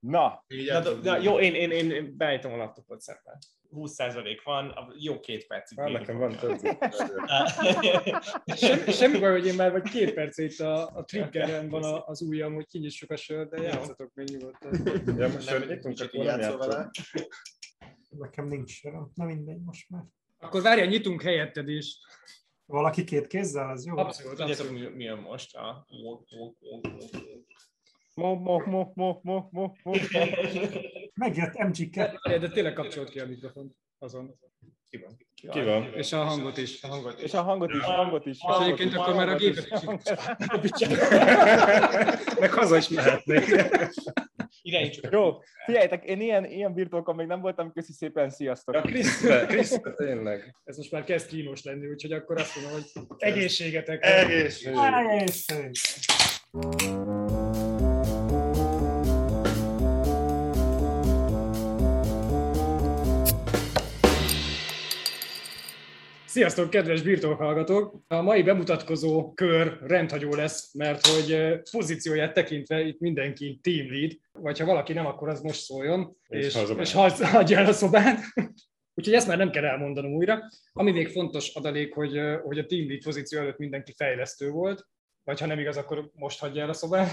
Na, Na, na, jó, én, én, én, én beállítom a laptopot szemben. 20% van, a jó két percig. Már végig nekem van több. Semmi, semmi baj, hogy én már vagy két perc itt a, a triggeren van a- az ujjam, hogy kinyissuk a sört, de játszatok még nyugodtan. Ja, most nem, nyitunk, akkor nem játszol. Nekem nincs söröm. Na mindegy, most már. Akkor várjál, nyitunk helyetted is. Valaki két kézzel, az jó? Abszolút, Tudjátok, abszolút. mi, mi jön most? A... mo, mo, mo, mo, mo, mo, mo. Megjött MG2. De, de tényleg kapcsolt ki a mikrofont azon. Ki van? Ki van? És a hangot is. A hangot És a hangot is, a hangot is. És egyébként akkor már a gépet is. Meg haza is mehetnék. Irányítsuk. a- Jó, figyeljetek, én ilyen, ilyen birtokon még nem voltam, köszi szépen, sziasztok. Ja, Krisz, Krisz, tényleg. Ez most már kezd kínos lenni, úgyhogy akkor azt mondom, hogy egészségetek. Egészség. Egészség. Sziasztok, kedves birtokhallgatók! A mai bemutatkozó kör rendhagyó lesz, mert hogy eh, pozícióját tekintve itt mindenki team lead, vagy ha valaki nem, akkor az most szóljon, És és, és hagy- hagyja el a szobát. Úgyhogy ezt már nem kell elmondanom újra. Ami még fontos adalék, hogy, eh, hogy a team lead pozíció előtt mindenki fejlesztő volt, vagy ha nem igaz, akkor most hagyja el a szobát.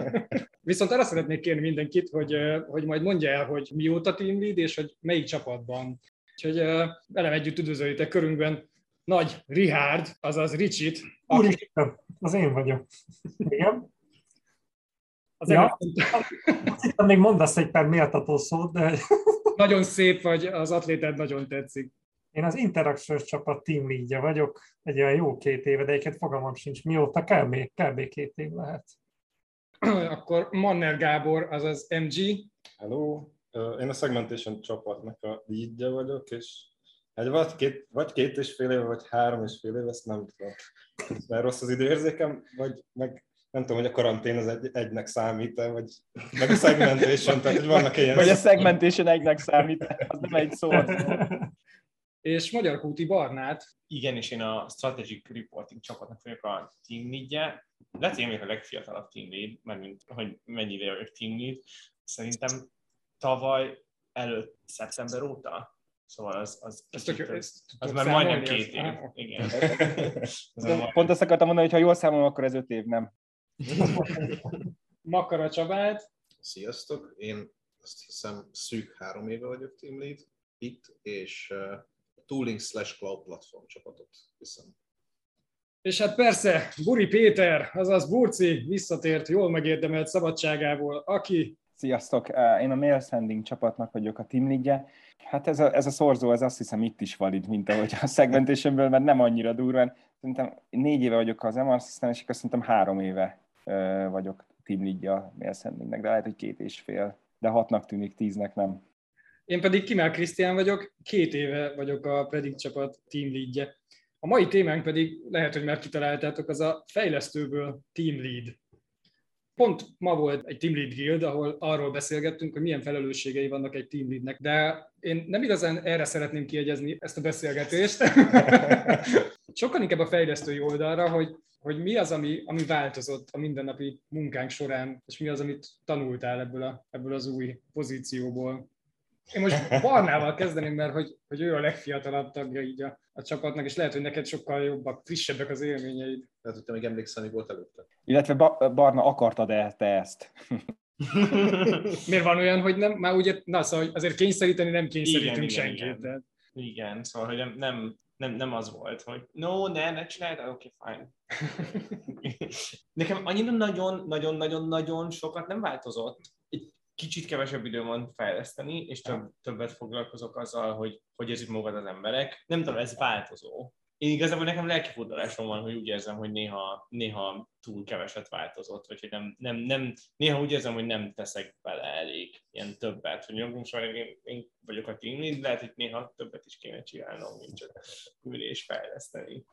Viszont arra szeretnék kérni mindenkit, hogy, eh, hogy majd mondja el, hogy mióta team lead, és hogy melyik csapatban. Úgyhogy velem együtt üdvözöljétek körünkben Nagy Richard, azaz Ricsit, aki Úristen, az én vagyok. Igen? az Ja. Azt hittem, még mondasz egy pár méltató szót, de nagyon szép vagy, az atlétád nagyon tetszik. én az Interaction csapat team leadje vagyok, egy olyan jó két éve, de egyébként fogalmam sincs mióta, kb. kb. két év lehet. Akkor Manner Gábor, azaz MG, Hello. Én a Segmentation csapatnak a leadje vagyok, és egy vagy két, vagy két és fél éve, vagy három és fél éve, ezt nem tudom. Mert rossz az időérzékem, vagy meg nem tudom, hogy a karantén az egy, egynek számít -e, vagy meg a segmentation, tehát hogy vannak ilyen... Vagy a segmentation egynek számít, az nem egy szó. és Magyar Kúti Barnát, Igen, és én a Strategic Reporting csapatnak vagyok a team leadje. Lehet, hogy én vagyok a legfiatalabb team lead, mert mint, hogy mennyi ideje vagyok team lead. Szerintem tavaly előtt, szeptember óta. Szóval az, az, ez tök ezt az már majdnem két év. Igen. Pont azt akartam mondani, hogy ha jól számolom, akkor ez öt év, nem. Makara Csabát, Sziasztok, én azt hiszem szűk három éve vagyok team lead itt, és uh, tooling slash cloud platform csapatot viszem. és hát persze Buri Péter, azaz Burci visszatért jól megérdemelt szabadságából, aki Sziasztok, én a Mail Sending csapatnak vagyok a team leadje. Hát ez a, ez a szorzó, ez azt hiszem itt is valid, mint ahogy a segmentationből, mert nem annyira durván. Szerintem négy éve vagyok az MR System, és akkor szerintem három éve vagyok team leadje a Mail Sendingnek, de lehet, hogy két és fél. De hatnak tűnik, tíznek nem. Én pedig Kimel Krisztián vagyok, két éve vagyok a Predict csapat team leadje. A mai témánk pedig, lehet, hogy már kitaláltátok, az a fejlesztőből team lead. Pont ma volt egy team lead guild, ahol arról beszélgettünk, hogy milyen felelősségei vannak egy team leadnek, de én nem igazán erre szeretném kiegyezni ezt a beszélgetést. Sokkal inkább a fejlesztői oldalra, hogy, hogy mi az, ami, ami változott a mindennapi munkánk során, és mi az, amit tanultál ebből, a, ebből az új pozícióból. Én most Barnával kezdeném, mert hogy, hogy ő a legfiatalabb tagja így a, a csapatnak, és lehet, hogy neked sokkal jobbak, frissebbek az élményeid. Tehát, hogy te még emlékszel, mi volt előtte? Illetve ba- Barna, akartad-e te ezt? Miért van olyan, hogy nem, már ugye, na szóval azért kényszeríteni nem kényszerítünk senkit. igen. De Igen, szóval hogy nem, nem, nem, nem az volt, hogy no, ne, ne csináld, oké, okay, fine. Nekem annyira nagyon-nagyon-nagyon-nagyon sokat nem változott. Kicsit kevesebb időm van fejleszteni, és több, többet foglalkozok azzal, hogy hogy érzik magad az emberek. Nem tudom, ez változó. Én igazából nekem lelkifudalásom van, hogy úgy érzem, hogy néha, néha túl keveset változott, vagy hogy nem, nem, nem, néha úgy érzem, hogy nem teszek bele elég ilyen többet, hogy most már én, én vagyok a team lead, lehet, hogy néha többet is kéne csinálnom, mint csak ülni és fejleszteni.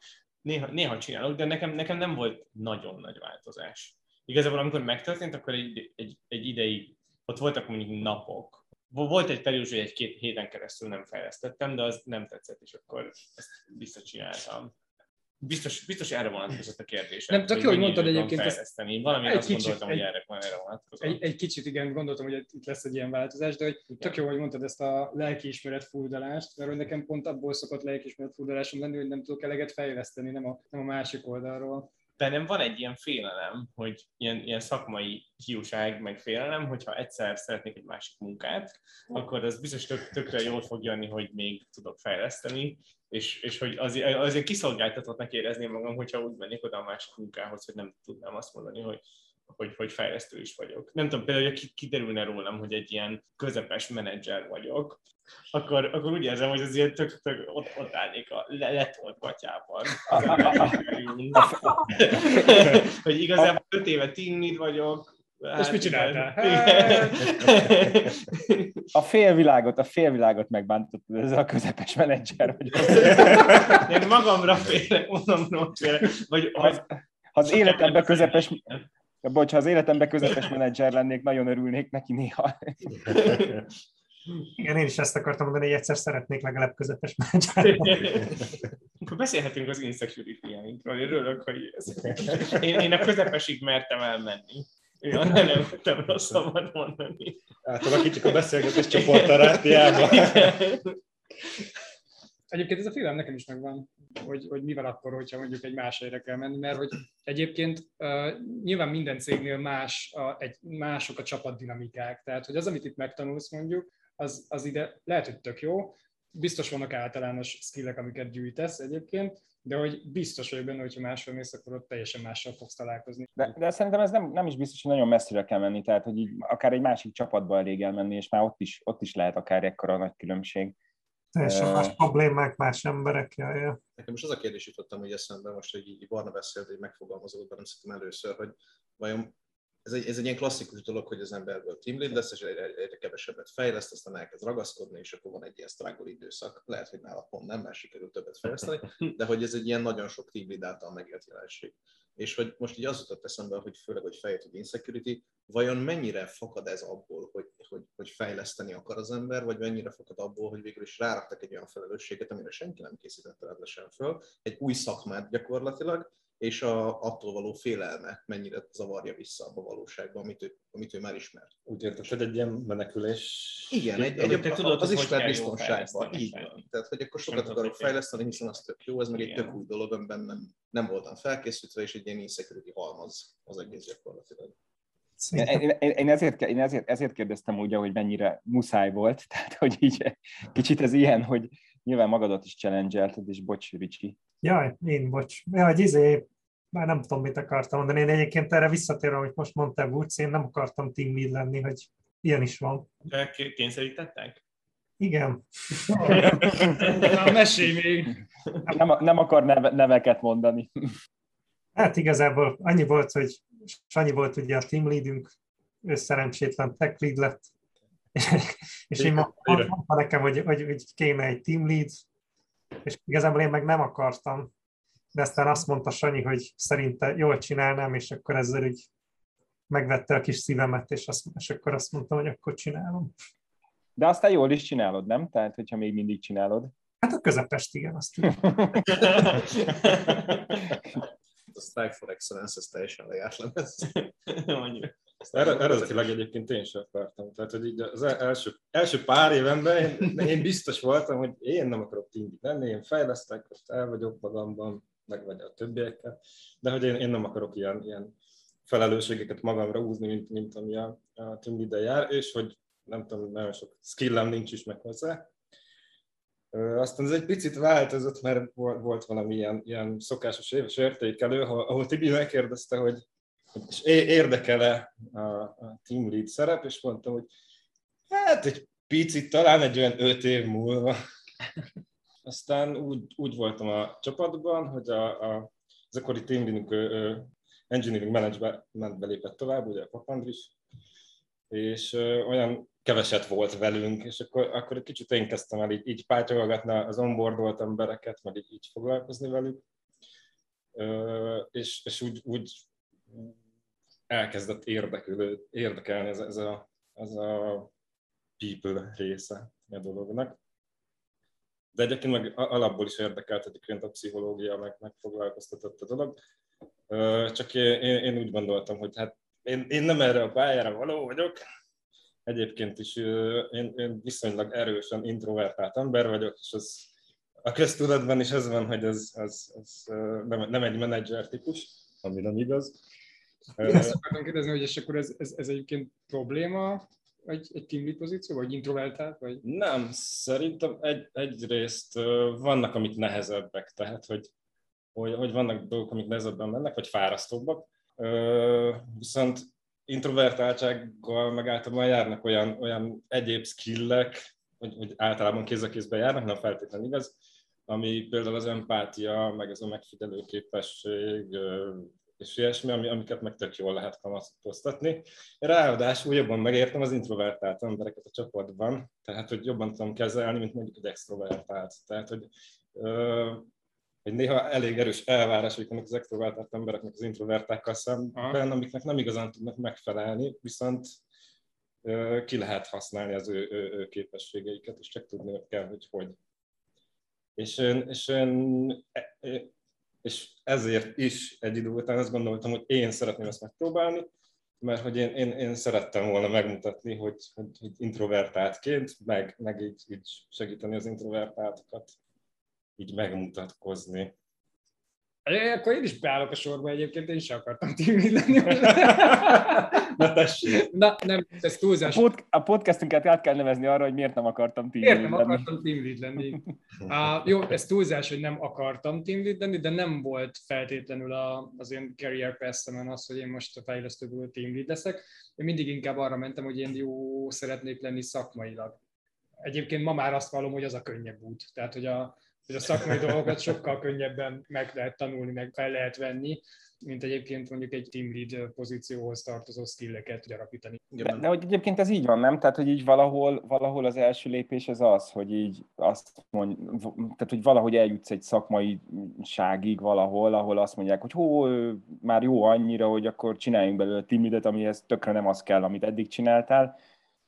Néha, néha csinálok, de nekem, nekem nem volt nagyon nagy változás. Igazából amikor megtörtént, akkor egy, egy, egy ideig, ott voltak mondjuk napok, volt egy periódus, hogy egy-két héten keresztül nem fejlesztettem, de az nem tetszett, és akkor ezt visszacsináltam. biztos, biztos erre vonatkozott a kérdés. Nem, tök jó, hogy mondtad egyébként ezt- Fejleszteni. Valamiért Egy azt kicsit, gondoltam, hogy egy- erre, erre vonatkozott. Egy, egy kicsit igen, gondoltam, hogy itt lesz egy ilyen változás, de hogy tök jó, hogy mondtad ezt a lelkiismeret furdalást, mert hogy nekem pont abból szokott lelkiismeret furdalásom lenni, hogy nem tudok eleget fejleszteni, nem a, nem a másik oldalról. Bennem van egy ilyen félelem, hogy ilyen, ilyen szakmai hiúság, meg félelem, hogyha egyszer szeretnék egy másik munkát, akkor az biztos tök, tökre jól fog jönni, hogy még tudok fejleszteni, és, és hogy azért, azért kiszolgáltatottnak érezném magam, hogyha úgy mennék oda a másik munkához, hogy nem tudnám azt mondani, hogy, hogy, hogy fejlesztő is vagyok. Nem tudom, például, hogy kiderülne rólam, hogy egy ilyen közepes menedzser vagyok, akkor, akkor úgy érzem, hogy azért tök, tök ott, ott állnék a le- letolt gatyában. Az hogy igazából öt éve team vagyok. És mit csináltál? Igen. A félvilágot, a félvilágot megbántottad ezzel a közepes menedzser vagy. Én magamra félek, magamra félek. Vagy Ha az, ha az életemben közepes, Ja, bocs, ha az életemben közepes menedzser lennék, nagyon örülnék neki néha. Igen, én is ezt akartam mondani, hogy egyszer szeretnék legalább közepes menedzser. Akkor beszélhetünk az insecurity-jainkról, én örülök, hogy ez. Én, én a közepesig mertem elmenni. Ja, nem, nem tudtam rosszabbat mondani. Átalakítjuk a beszélgetés csoportterápiába. Egyébként ez a félelem nekem is megvan, hogy, hogy mivel akkor, hogyha mondjuk egy más helyre kell menni, mert hogy egyébként uh, nyilván minden cégnél más a, egy, mások a csapatdinamikák, tehát hogy az, amit itt megtanulsz mondjuk, az, az ide lehet, hogy tök jó, biztos vannak általános skillek, amiket gyűjtesz egyébként, de hogy biztos vagyok benne, hogyha máshol mész, akkor ott teljesen mással fogsz találkozni. De, de szerintem ez nem, nem is biztos, hogy nagyon messzire kell menni, tehát hogy így akár egy másik csapatba elég elmenni, és már ott is, ott is lehet akár ekkora nagy különbség. Teljesen Ö, más problémák, más emberek. Ja, ja. Nekem most az a kérdés jutottam hogy eszembe, most, hogy így Barna beszélt, hogy megfogalmazódott bennem szerintem először, hogy vajon ez egy, ez egy ilyen klasszikus dolog, hogy az emberből team lead lesz, és egyre, egyre kevesebbet fejleszt, aztán elkezd ragaszkodni, és akkor van egy ilyen struggle időszak. Lehet, hogy nála pont nem, mert sikerült többet fejleszteni, de hogy ez egy ilyen nagyon sok team lead által megélt jelenség. És hogy most így az jutott eszembe, hogy főleg, hogy fejlett, hogy insecurity, vajon mennyire fakad ez abból, hogy, hogy, hogy fejleszteni akar az ember, vagy mennyire fakad abból, hogy végül is ráraktak egy olyan felelősséget, amire senki nem készítette rendesen föl, egy új szakmát gyakorlatilag, és a, attól való félelme mennyire zavarja vissza abba a valóságba, amit ő, amit ő már ismert. Úgy érted, hogy egy ilyen menekülés. Igen, egy, egy, te tudod, az ismert biztonságban. Így van. Tehát, hogy akkor sokat Nem akarok fejleszteni, hiszen az tök jó, ez meg egy tök új dolog, amiben nem, nem voltam felkészülve, és egy ilyen insecurity halmaz az egész gyakorlatilag. Én, én, ezért, én ezért, ezért kérdeztem úgy, hogy mennyire muszáj volt, tehát hogy így kicsit ez ilyen, hogy nyilván magadat is challenge és bocs, Ricsi. Jaj, én bocs. Ja, hogy izé, már nem tudom, mit akartam mondani. Én egyébként erre visszatérve, amit most mondtál, Buc, én nem akartam team lead lenni, hogy ilyen is van. De ké- Kényszerítettek? Igen. Na, mesélj még! Nem, nem akar neve, neveket mondani. Hát igazából annyi volt, hogy Sanyi volt ugye a team leadünk, ő szerencsétlen tech lead lett, és én mondta nekem, hogy, hogy, hogy kéne egy team lead, és igazából én meg nem akartam, de aztán azt mondta Sanyi, hogy szerinte jól csinálnám, és akkor ezzel így megvette a kis szívemet, és, azt, és akkor azt mondtam, hogy akkor csinálom. De aztán jól is csinálod, nem? Tehát, hogyha még mindig csinálod. Hát a közepest, igen, azt tudom. A Strike for Excellence, ez teljesen lejárt ez. Annyira. Erre, eredetileg egyébként én sem akartam. Tehát, hogy így az el- első, első pár évemben én, én biztos voltam, hogy én nem akarok lead lenni, én fejlesztek, most el vagyok magamban, meg vagy a többiekkel, de hogy én, én nem akarok ilyen, ilyen felelősségeket magamra húzni, mint, mint ami a, a lead jár, és hogy nem tudom, nagyon sok skillem nincs is meg hozzá. Aztán ez egy picit változott, mert volt volt valami ilyen, ilyen szokásos éves értékelő, ahol, ahol Tibi megkérdezte, hogy és érdekel-e a, a team lead szerep, és mondtam, hogy hát egy picit, talán egy olyan öt év múlva. Aztán úgy, úgy voltam a csapatban, hogy a, a, az akkori team leadünk engineering managementbe lépett tovább, ugye a Papandris, és ö, olyan keveset volt velünk, és akkor, akkor egy kicsit én kezdtem el így, így pátyolgatni az onboardolt embereket, meg így, így foglalkozni velük, Ö, és, és úgy, úgy elkezdett érdekelő, érdekelni ez, ez, a, ez a people része a dolognak. de egyébként meg alapból is érdekelt egyébként a pszichológia, meg megfoglalkoztatott a dolog. Csak én, én úgy gondoltam, hogy hát én, én nem erre a pályára való vagyok. Egyébként is én, én viszonylag erősen introvertált ember vagyok, és az, a köztudatban is ez van, hogy ez, ez, ez nem, nem egy menedzser típus, ami nem igaz. Én ezt akartam kérdezni, hogy és akkor ez, ez, ez egyébként probléma, egy, egy team lead pozíció, vagy introvertált? Vagy? Nem, szerintem egy, egyrészt vannak, amik nehezebbek, tehát hogy, hogy, hogy vannak dolgok, amik nehezebben mennek, vagy fárasztóbbak, viszont introvertáltsággal meg általában járnak olyan, olyan egyéb skillek, hogy, hogy általában kéz a kézben járnak, nem feltétlenül igaz, ami például az empátia, meg ez a megfigyelő képesség, és ilyesmi, ami, amiket meg tök jól lehet kamatoztatni. Ráadásul jobban megértem az introvertált embereket a csapatban, tehát hogy jobban tudom kezelni, mint mondjuk egy extrovertált. Tehát, hogy, ö, hogy néha elég erős elvárások vannak az extrovertált embereknek az introvertákkal szemben, amiknek nem igazán tudnak megfelelni, viszont ö, ki lehet használni az ő, ő, ő képességeiket, és csak tudni kell, hogy hogy. És én, és én és ezért is egy idő után azt gondoltam, hogy én szeretném ezt megpróbálni, mert hogy én, én, én szerettem volna megmutatni, hogy, hogy, hogy introvertáltként, meg, meg így, így segíteni az introvertáltokat, így megmutatkozni. Akkor én is beállok a sorba egyébként, én is akartam team lenni. Na tessék. Na, nem, ez túlzás. A, pod, a podcastünket át kell nevezni arra, hogy miért nem akartam team Miért nem lenni. akartam team lead lenni? Uh, jó, ez túlzás, hogy nem akartam team lead lenni, de nem volt feltétlenül a, az én career path az, hogy én most a fejlesztőből team lead leszek. Én mindig inkább arra mentem, hogy én jó szeretnék lenni szakmailag. Egyébként ma már azt vallom, hogy az a könnyebb út. Tehát, hogy a, hogy a szakmai dolgokat sokkal könnyebben meg lehet tanulni, meg fel lehet venni, mint egyébként mondjuk egy team lead pozícióhoz tartozó skilleket gyarapítani. De, de hogy egyébként ez így van, nem? Tehát, hogy így valahol, valahol az első lépés az az, hogy így azt mond, tehát, hogy valahogy eljutsz egy szakmai ságig valahol, ahol azt mondják, hogy hó, már jó annyira, hogy akkor csináljunk belőle team leadet, amihez tökre nem az kell, amit eddig csináltál.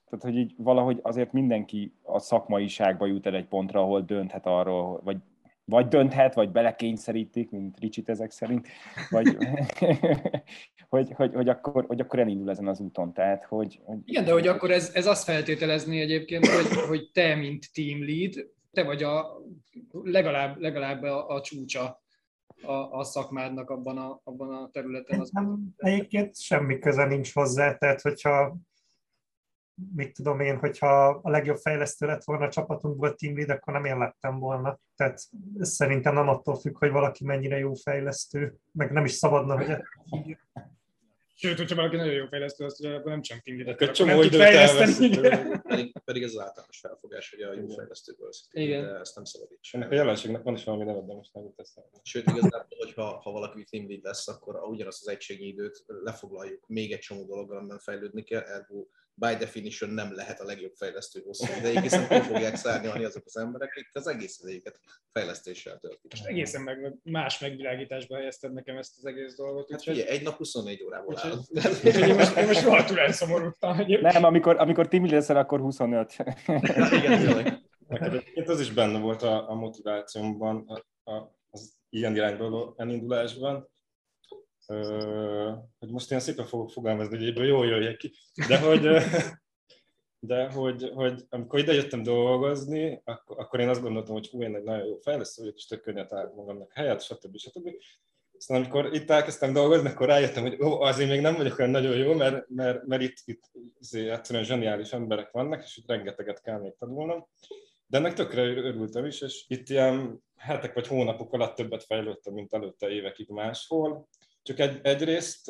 Tehát, hogy így valahogy azért mindenki a szakmaiságba jut el egy pontra, ahol dönthet arról, vagy vagy dönthet, vagy belekényszerítik, mint Ricsit ezek szerint, vagy hogy, hogy, hogy, akkor, hogy akkor elindul ezen az úton. Tehát, hogy, hogy... Igen, de hogy akkor ez, ez azt feltételezni egyébként, hogy, hogy te, mint team lead, te vagy a legalább, legalább a, a csúcsa a, a szakmádnak abban a, abban a területen. Az... Nem, egyébként semmi köze nincs hozzá, tehát hogyha mit tudom én, hogyha a legjobb fejlesztő lett volna a csapatunkból team lead, akkor nem én lettem volna. Tehát szerintem nem attól függ, hogy valaki mennyire jó fejlesztő, meg nem is szabadna, hogy Sőt, hogyha valaki nagyon jó fejlesztő, azt ugye nem csak team lead akkor nem tud fejleszteni. Pedig, pedig ez az általános felfogás, hogy a jó fejlesztőből Igen. de ezt nem szabad Ennek a jelenségnek van is valami neve, de most nem jut eszembe. Sőt, igazából, hogyha ha valaki team lead lesz, akkor ugyanazt az egységnyi időt lefoglaljuk még egy csomó dologgal, amiben fejlődni kell, ergo by definition nem lehet a legjobb fejlesztő hosszú ideig, hiszen ki fogják szárnyalni azok az emberek, akik az egész idejüket fejlesztéssel töltik. Most egészen meg, más megvilágításba helyezted nekem ezt az egész dolgot. Hát ugye, egy nap 24 órából áll. Én most, én most rohadtul elszomorultam. Nem, amikor, amikor Timi leszel, akkor 25. igen, tényleg. Egyébként az is benne volt a, a motivációmban, a, a, az ilyen irányba elindulásban, hogy most ilyen szépen fogok fogalmazni, hogy ebből jól jöjjek ki, de hogy, de hogy, hogy amikor ide jöttem dolgozni, akkor, akkor én azt gondoltam, hogy hú, én egy nagyon jó fejlesztő vagyok, és tök könnyet találok magamnak helyet, stb. stb. Aztán amikor itt elkezdtem dolgozni, akkor rájöttem, hogy ó, azért még nem vagyok olyan nagyon jó, mert, mert, mert itt, itt egyszerűen zseniális emberek vannak, és itt rengeteget kell még tanulnom. De ennek tökre örültem is, és itt ilyen hetek vagy hónapok alatt többet fejlődtem, mint előtte évekig máshol. Csak egy, egyrészt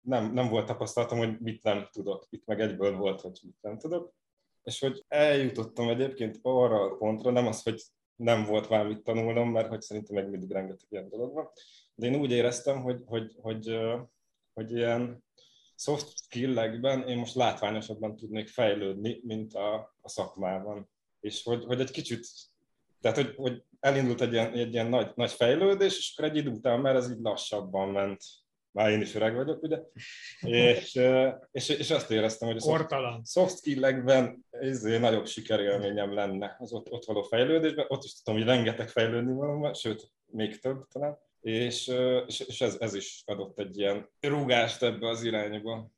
nem, nem volt tapasztalatom, hogy mit nem tudok. Itt meg egyből volt, hogy mit nem tudok. És hogy eljutottam egyébként arra a pontra, nem az, hogy nem volt valamit tanulnom, mert hogy szerintem meg mindig rengeteg ilyen dolog van. De én úgy éreztem, hogy, hogy, hogy, hogy ilyen soft skill-ekben én most látványosabban tudnék fejlődni, mint a, a szakmában. És hogy, hogy egy kicsit, tehát hogy, hogy elindult egy ilyen, egy ilyen nagy, nagy fejlődés, és akkor egy idő után már ez így lassabban ment. már én is öreg vagyok, ugye, és, és, és azt éreztem, hogy a soft, soft skill-ekben ezért nagyobb sikerélményem lenne az ott, ott való fejlődésben. Ott is tudom, hogy rengeteg fejlődni van, sőt, még több talán. És, és, és ez, ez is adott egy ilyen rúgást ebbe az irányba.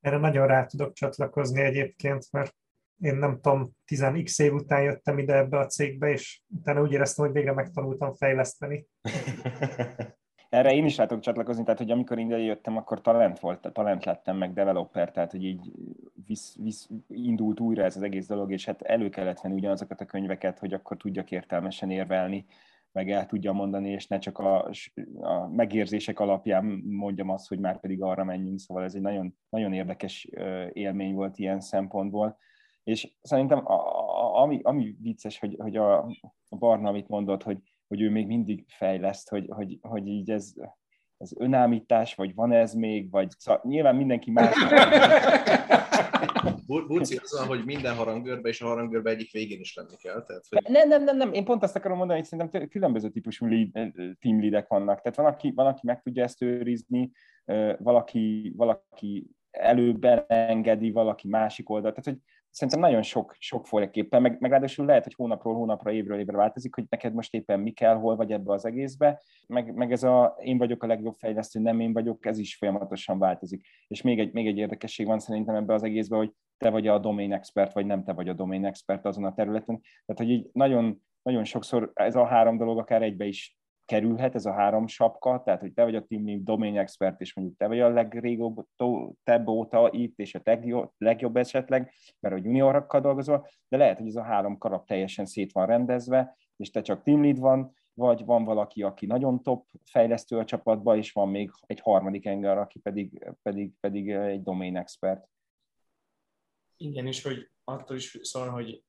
Erre nagyon rá tudok csatlakozni egyébként, mert én nem tudom, 10x év után jöttem ide ebbe a cégbe, és utána úgy éreztem, hogy végre megtanultam fejleszteni. Erre én is rá tudok csatlakozni, tehát hogy amikor ide jöttem, akkor talent volt, talent lettem, meg developer, tehát hogy így visz, visz, indult újra ez az egész dolog, és hát elő kellett venni ugyanazokat a könyveket, hogy akkor tudjak értelmesen érvelni, meg el tudja mondani, és ne csak a, a megérzések alapján mondjam azt, hogy már pedig arra menjünk. Szóval ez egy nagyon, nagyon érdekes élmény volt ilyen szempontból. És szerintem a, a, ami, ami vicces, hogy, hogy a, a Barna, amit mondott, hogy, hogy ő még mindig fejleszt, hogy, hogy, hogy így ez, ez önállítás, vagy van ez még, vagy szóval nyilván mindenki más. Bu- Burci az van, hogy minden harangőrbe és a harangőrbe egyik végén is lenni kell. Tehát, hogy Nem, nem, nem, nem, én pont azt akarom mondani, hogy szerintem különböző típusú lead, team leadek vannak. Tehát van aki, van, aki meg tudja ezt őrizni, ö, valaki, valaki előbb elengedi, valaki másik oldalt. Tehát, hogy szerintem nagyon sok, sokféleképpen, meg, meg ráadásul lehet, hogy hónapról hónapra, évről évre változik, hogy neked most éppen mi kell, hol vagy ebbe az egészbe, meg, meg ez a én vagyok a legjobb fejlesztő, nem én vagyok, ez is folyamatosan változik. És még egy, még egy érdekesség van szerintem ebbe az egészbe, hogy te vagy a domain expert, vagy nem te vagy a domain expert azon a területen. Tehát, hogy így nagyon, nagyon sokszor ez a három dolog akár egybe is kerülhet, ez a három sapka, tehát hogy te vagy a team lead, domain expert, és mondjuk te vagy a legrégóbb óta itt, és a legjobb, legjobb esetleg, mert a juniorokkal dolgozol, de lehet, hogy ez a három karab teljesen szét van rendezve, és te csak team lead van, vagy van valaki, aki nagyon top fejlesztő a csapatban, és van még egy harmadik engel, aki pedig, pedig, pedig egy domain expert. Igen, és hogy attól is szól, hogy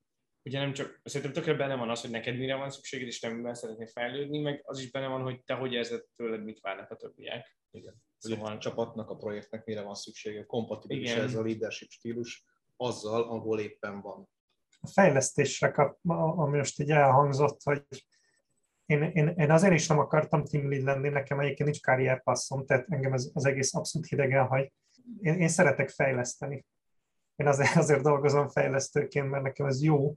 ugye nem csak, szerintem tökre benne van az, hogy neked mire van szükséged, és nem miben szeretnél fejlődni, meg az is benne van, hogy te hogy érzed tőled, mit várnak a többiek. igen. Szóval Szóval a csapatnak, a projektnek mire van szüksége, kompatibilis Igen. ez a leadership stílus azzal, ahol éppen van. A fejlesztésre, kap, ami most így elhangzott, hogy én, én, én azért is nem akartam team lead lenni, nekem egyébként nincs karrierpasszom, tehát engem ez az egész abszolút hidegen hagy. Én, én szeretek fejleszteni. Én azért, azért dolgozom fejlesztőként, mert nekem ez jó.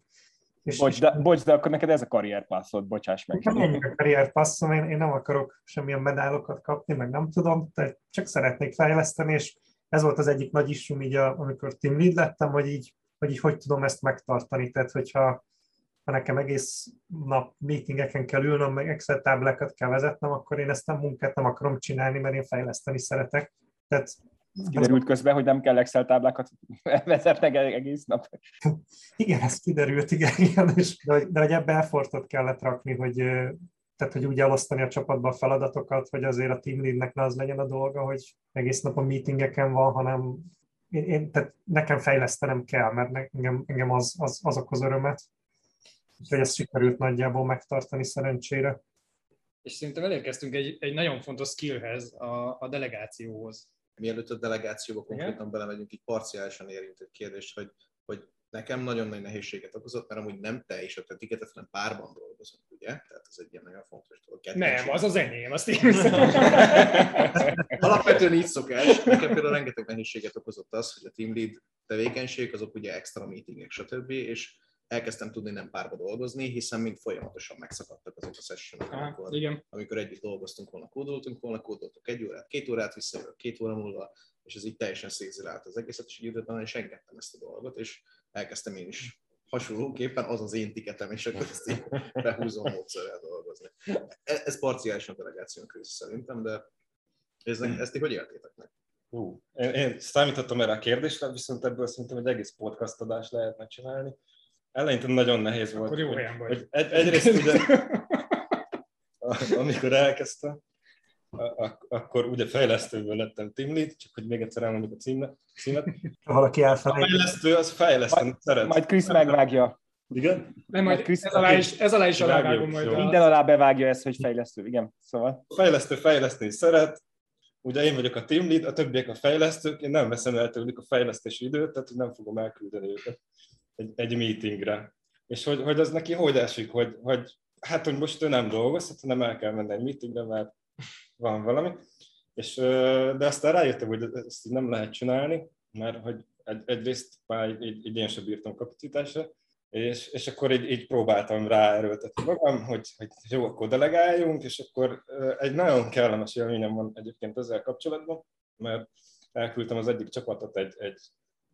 És, Bocs, de, bocs, de akkor neked ez a karrierpasszod, bocsáss meg. Nem ennyi a karrierpasszom, én, én nem akarok semmilyen medálokat kapni, meg nem tudom, tehát csak szeretnék fejleszteni, és ez volt az egyik nagy isum, így a, amikor team lead lettem, hogy így, hogy így hogy tudom ezt megtartani, tehát hogyha ha nekem egész nap meetingeken kell ülnöm, meg Excel táblákat kell vezetnem, akkor én ezt a munkát nem akarom csinálni, mert én fejleszteni szeretek. Tehát Kiderült közben, hogy nem kell Excel táblákat vezetnek egész nap. Igen, ez kiderült, igen, igen és, de, de hogy ebbe effortot kellett rakni, hogy, tehát, hogy úgy elosztani a csapatba a feladatokat, hogy azért a team leadnek ne az legyen a dolga, hogy egész nap a meetingeken van, hanem én, én tehát nekem fejlesztenem kell, mert engem, engem az, az, az okoz örömet. Úgyhogy ezt sikerült nagyjából megtartani szerencsére. És szerintem elérkeztünk egy, egy nagyon fontos skillhez, a, a delegációhoz. Mielőtt a delegációba konkrétan belemegyünk, így parciálisan érint egy kérdést, hogy, hogy nekem nagyon nagy nehézséget okozott, mert amúgy nem te és a te tiketet, hanem párban dolgozunk, ugye? Tehát ez egy ilyen nagyon fontos dolog. Nem, az az enyém, azt én. Alapvetően így szokás. Nekem például rengeteg nehézséget okozott az, hogy a team lead tevékenység, azok ugye extra meetingek, stb. És elkezdtem tudni nem párba dolgozni, hiszen mind folyamatosan megszakadtak azok a sessionok, amikor, igen. amikor együtt dolgoztunk volna, kódoltunk volna, kódoltuk egy órát, két órát, visszajövök két óra múlva, és ez így teljesen szétzilált az egészet, és így és engedtem ezt a dolgot, és elkezdtem én is hasonlóképpen az az én tiketem, és akkor ezt így behúzom módszerrel dolgozni. E- Ez parciálisan delegáción krízis szerintem, de ez, ezt ti hogy éltétek meg? Hú, én, én számítottam erre a kérdésre, viszont ebből szerintem egy egész podcast adást lehetne csinálni. Eleinte nagyon nehéz volt. Akkor jó hogy- helyen vagy. hogy egy, egyrészt ugye, amikor elkezdtem, a- ak- akkor ugye fejlesztőből lettem team lead, csak hogy még egyszer elmondjuk a címnet. címet. Ha valaki A elfelejt, fejlesztő az fejleszteni szeret. Majd Krisz megvágja. Igen? Nem, majd Krisz- ez alá is, ez alá is alávágom majd. jó. A... Minden alá bevágja ezt, hogy fejlesztő. Igen, szóval. A fejlesztő fejleszteni szeret, ugye én vagyok a team lead, a többiek a fejlesztők, én nem veszem el tőlük a fejlesztési időt, tehát nem fogom elküldeni őket egy, egy meetingre. És hogy, hogy az neki hogy esik, hogy, hogy hát, hogy most ő nem dolgozhat, hanem el kell menni egy meetingre, mert van valami. És, de aztán rájöttem, hogy ezt nem lehet csinálni, mert hogy egy, egyrészt már egy, egy, egy ilyen sem bírtam kapacitásra, és, és akkor így, így próbáltam ráerőltetni magam, hogy, hogy jó, akkor delegáljunk, és akkor egy nagyon kellemes élményem van egyébként ezzel kapcsolatban, mert elküldtem az egyik csapatot egy, egy,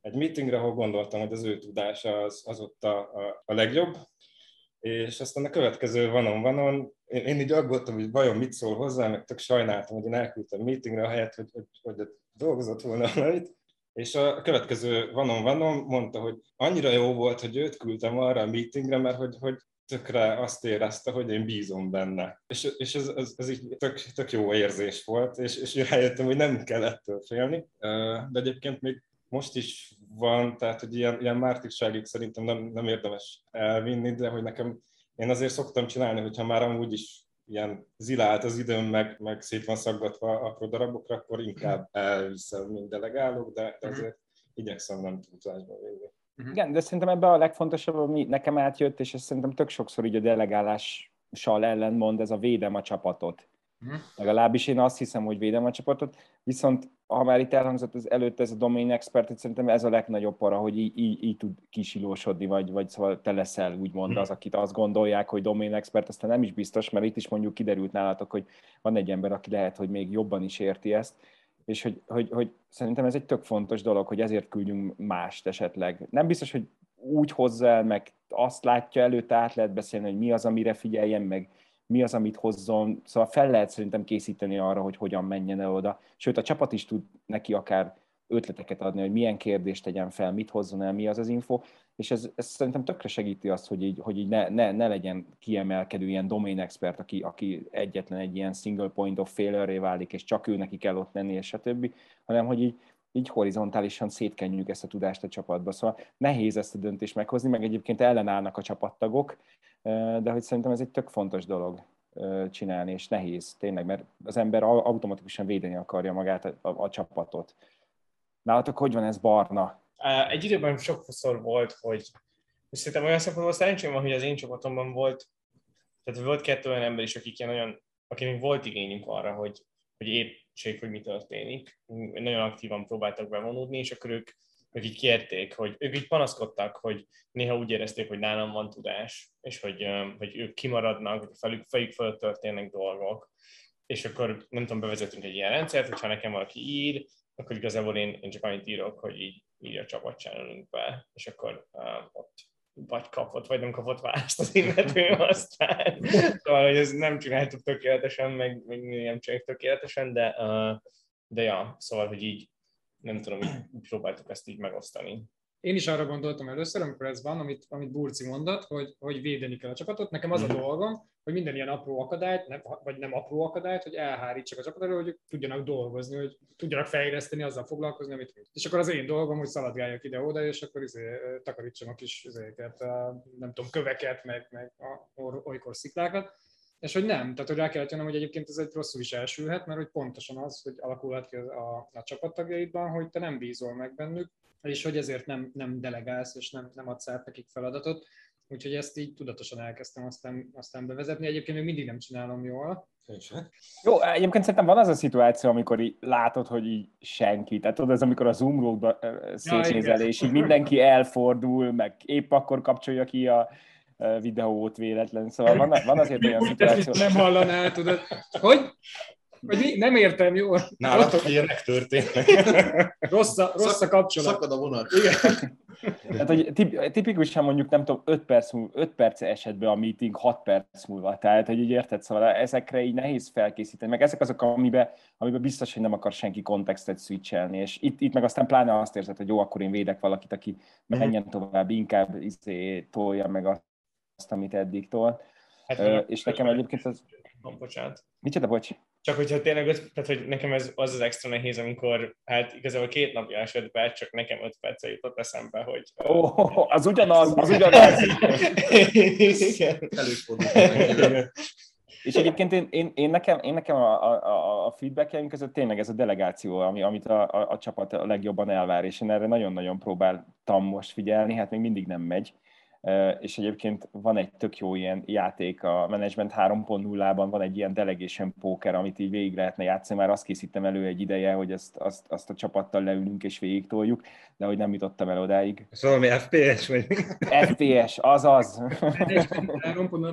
egy meetingre, ahol gondoltam, hogy az ő tudása az, az ott a, a, a legjobb, és aztán a következő vanon vanon, én, én így aggódtam, hogy vajon mit szól hozzá, meg tök sajnáltam, hogy én elküldtem meetingre, ahelyett, hogy, hogy, hogy dolgozott volna valamit, és a következő vanon vanon mondta, hogy annyira jó volt, hogy őt küldtem arra a meetingre, mert hogy, hogy tökre azt érezte, hogy én bízom benne. És, és ez, ez, ez így tök, tök jó érzés volt, és, és rájöttem, hogy nem kell ettől félni. De egyébként még most is van, tehát hogy ilyen, ilyen mártigságig szerintem nem, nem érdemes elvinni, de hogy nekem én azért szoktam csinálni, hogyha már amúgy is ilyen zilált az időm, meg, meg szét van szaggatva apró darabokra, akkor inkább elviszem, mint delegálok, de, de azért igyekszem nem túlzásba vinni. Igen, de szerintem ebben a legfontosabb, ami nekem átjött, és ez szerintem tök sokszor így a delegálással ellenmond, ez a védem a csapatot. Mhm. Legalábbis én azt hiszem, hogy védem a csapatot, viszont ha már itt elhangzott az előtt ez a domain expert, szerintem ez a legnagyobb para, hogy így, így, így tud kisilósodni, vagy, vagy szóval te leszel úgymond az, akit azt gondolják, hogy domain expert, aztán nem is biztos, mert itt is mondjuk kiderült nálatok, hogy van egy ember, aki lehet, hogy még jobban is érti ezt, és hogy, hogy, hogy szerintem ez egy tök fontos dolog, hogy ezért küldjünk mást esetleg. Nem biztos, hogy úgy hozzá el, meg azt látja előtte, át lehet beszélni, hogy mi az, amire figyeljen, meg mi az, amit hozzon. Szóval fel lehet szerintem készíteni arra, hogy hogyan menjen el oda. Sőt, a csapat is tud neki akár ötleteket adni, hogy milyen kérdést tegyen fel, mit hozzon el, mi az az info, és ez, ez szerintem tökre segíti azt, hogy így, hogy így ne, ne, ne legyen kiemelkedő ilyen domain expert, aki, aki egyetlen egy ilyen single point of failure válik, és csak ő neki kell ott lenni, és stb., hanem hogy így, így horizontálisan szétkenjük ezt a tudást a csapatba. Szóval nehéz ezt a döntést meghozni, meg egyébként ellenállnak a csapattagok, de hogy szerintem ez egy tök fontos dolog csinálni, és nehéz tényleg, mert az ember automatikusan védeni akarja magát, a, a, a csapatot. Nálatok hogy van ez barna? Egy időben sokszor volt, hogy és szerintem olyan szempontból szerencsém van, hogy az én csapatomban volt, tehát volt kettő olyan ember is, akik nagyon, akinek volt igényünk arra, hogy, hogy értsék, hogy mi történik. Nagyon aktívan próbáltak bevonódni, és akkor ők, ők így kérték, hogy ők így panaszkodtak, hogy néha úgy érezték, hogy nálam van tudás, és hogy, hogy ők kimaradnak, hogy felük, fejük fölött történnek dolgok. És akkor nem tudom, bevezetünk egy ilyen rendszert, hogyha nekem valaki ír, akkor igazából én, én csak annyit írok, hogy így írja a csapat be, és akkor uh, ott vagy kapott, vagy nem kapott választ az illető aztán. Szóval, hogy ez nem csináltuk tökéletesen, meg, meg nem csináljuk tökéletesen, de, uh, de ja, szóval, hogy így nem tudom, így próbáltuk ezt így megosztani. Én is arra gondoltam először, amikor ez van, amit, amit Burci mondott, hogy, hogy védeni kell a csapatot. Nekem az a dolgom, hogy minden ilyen apró akadályt, nem, vagy nem apró akadályt, hogy elhárítsak a csapatot, hogy tudjanak dolgozni, hogy tudjanak fejleszteni, azzal foglalkozni, amit És akkor az én dolgom, hogy szaladgáljak ide-oda, és akkor izé, takarítsam a kis izéket, nem tudom, köveket, meg, meg a, olykor sziklákat. És hogy nem, tehát hogy rá kellett jönnöm, hogy egyébként ez egy rosszul is elsülhet, mert hogy pontosan az, hogy alakulhat ki a, a csapattagjaidban, hogy te nem bízol meg bennük, és hogy ezért nem, nem delegálsz, és nem, nem adsz át nekik feladatot. Úgyhogy ezt így tudatosan elkezdtem aztán, aztán bevezetni. Egyébként még mindig nem csinálom jól. Jó, egyébként szerintem van az a szituáció, amikor így látod, hogy így senki. Tehát tudod, ez amikor a Zoom roadba szétnézel, ja, és így mindenki elfordul, meg épp akkor kapcsolja ki a videót véletlen. Szóval van, van azért olyan szituáció. Nem hallaná, tudod. Hogy? Vagy mi? Nem értem, jó? Nálatok ilyenek történnek. rossz a, rossz a kapcsolat. Szakad a vonat. Igen. Tehát, hogy tipikusan mondjuk, nem tudom, 5 perc, múlva, 5 perc esetben a meeting 6 perc múlva. Tehát, hogy így érted, szóval ezekre így nehéz felkészíteni. Meg ezek azok, amiben, amiben biztos, hogy nem akar senki kontextet switchelni. És itt, itt meg aztán pláne azt érzed, hogy jó, akkor én védek valakit, aki menjen tovább, inkább izé, tolja meg azt, amit eddig tol. Hát, uh, és nekem egyébként az... Bocsánat. Micsoda, bocs? Csak hogyha tényleg, tehát hogy nekem ez az az extra nehéz, amikor hát igazából két napja esett be, csak nekem öt perce jutott eszembe, hogy... Ó, oh, az ugyanaz, az ugyanaz. Igen. És egyébként én, én, én nekem, én nekem a, a, a feedbackjeim között tényleg ez a delegáció, ami, amit a, a, a csapat a legjobban elvár, és én erre nagyon-nagyon próbáltam most figyelni, hát még mindig nem megy és egyébként van egy tök jó ilyen játék a Management 3.0-ban, van egy ilyen delegation poker, amit így végig lehetne játszani, már azt készítem elő egy ideje, hogy ezt, azt, azt a csapattal leülünk és végig toljuk, de hogy nem jutottam el odáig. Ez valami FPS vagy? FPS, azaz.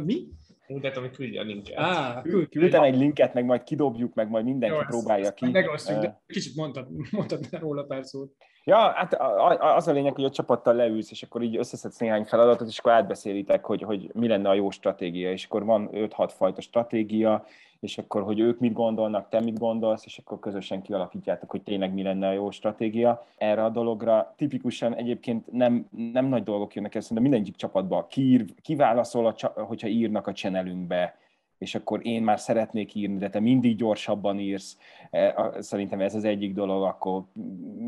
Mi? Mutat, hogy küldje a linket. Á, küld, Küldtem egy linket, meg majd kidobjuk, meg majd mindenki Jó, próbálja ezt ki. Megosztjuk, de kicsit mondtad, mondtad róla pár szót. Ja, hát az a lényeg, hogy a csapattal leülsz, és akkor így összeszedsz néhány feladatot, és akkor átbeszélitek, hogy, hogy mi lenne a jó stratégia, és akkor van 5-6 fajta stratégia, és akkor, hogy ők mit gondolnak, te mit gondolsz, és akkor közösen kialakítjátok, hogy tényleg mi lenne a jó stratégia erre a dologra. Tipikusan egyébként nem, nem nagy dolgok jönnek el, szerintem mindegyik csapatban kiír, kiválaszol, a, hogyha írnak a channelünkbe, és akkor én már szeretnék írni, de te mindig gyorsabban írsz. E, Szerintem ez az egyik dolog, akkor,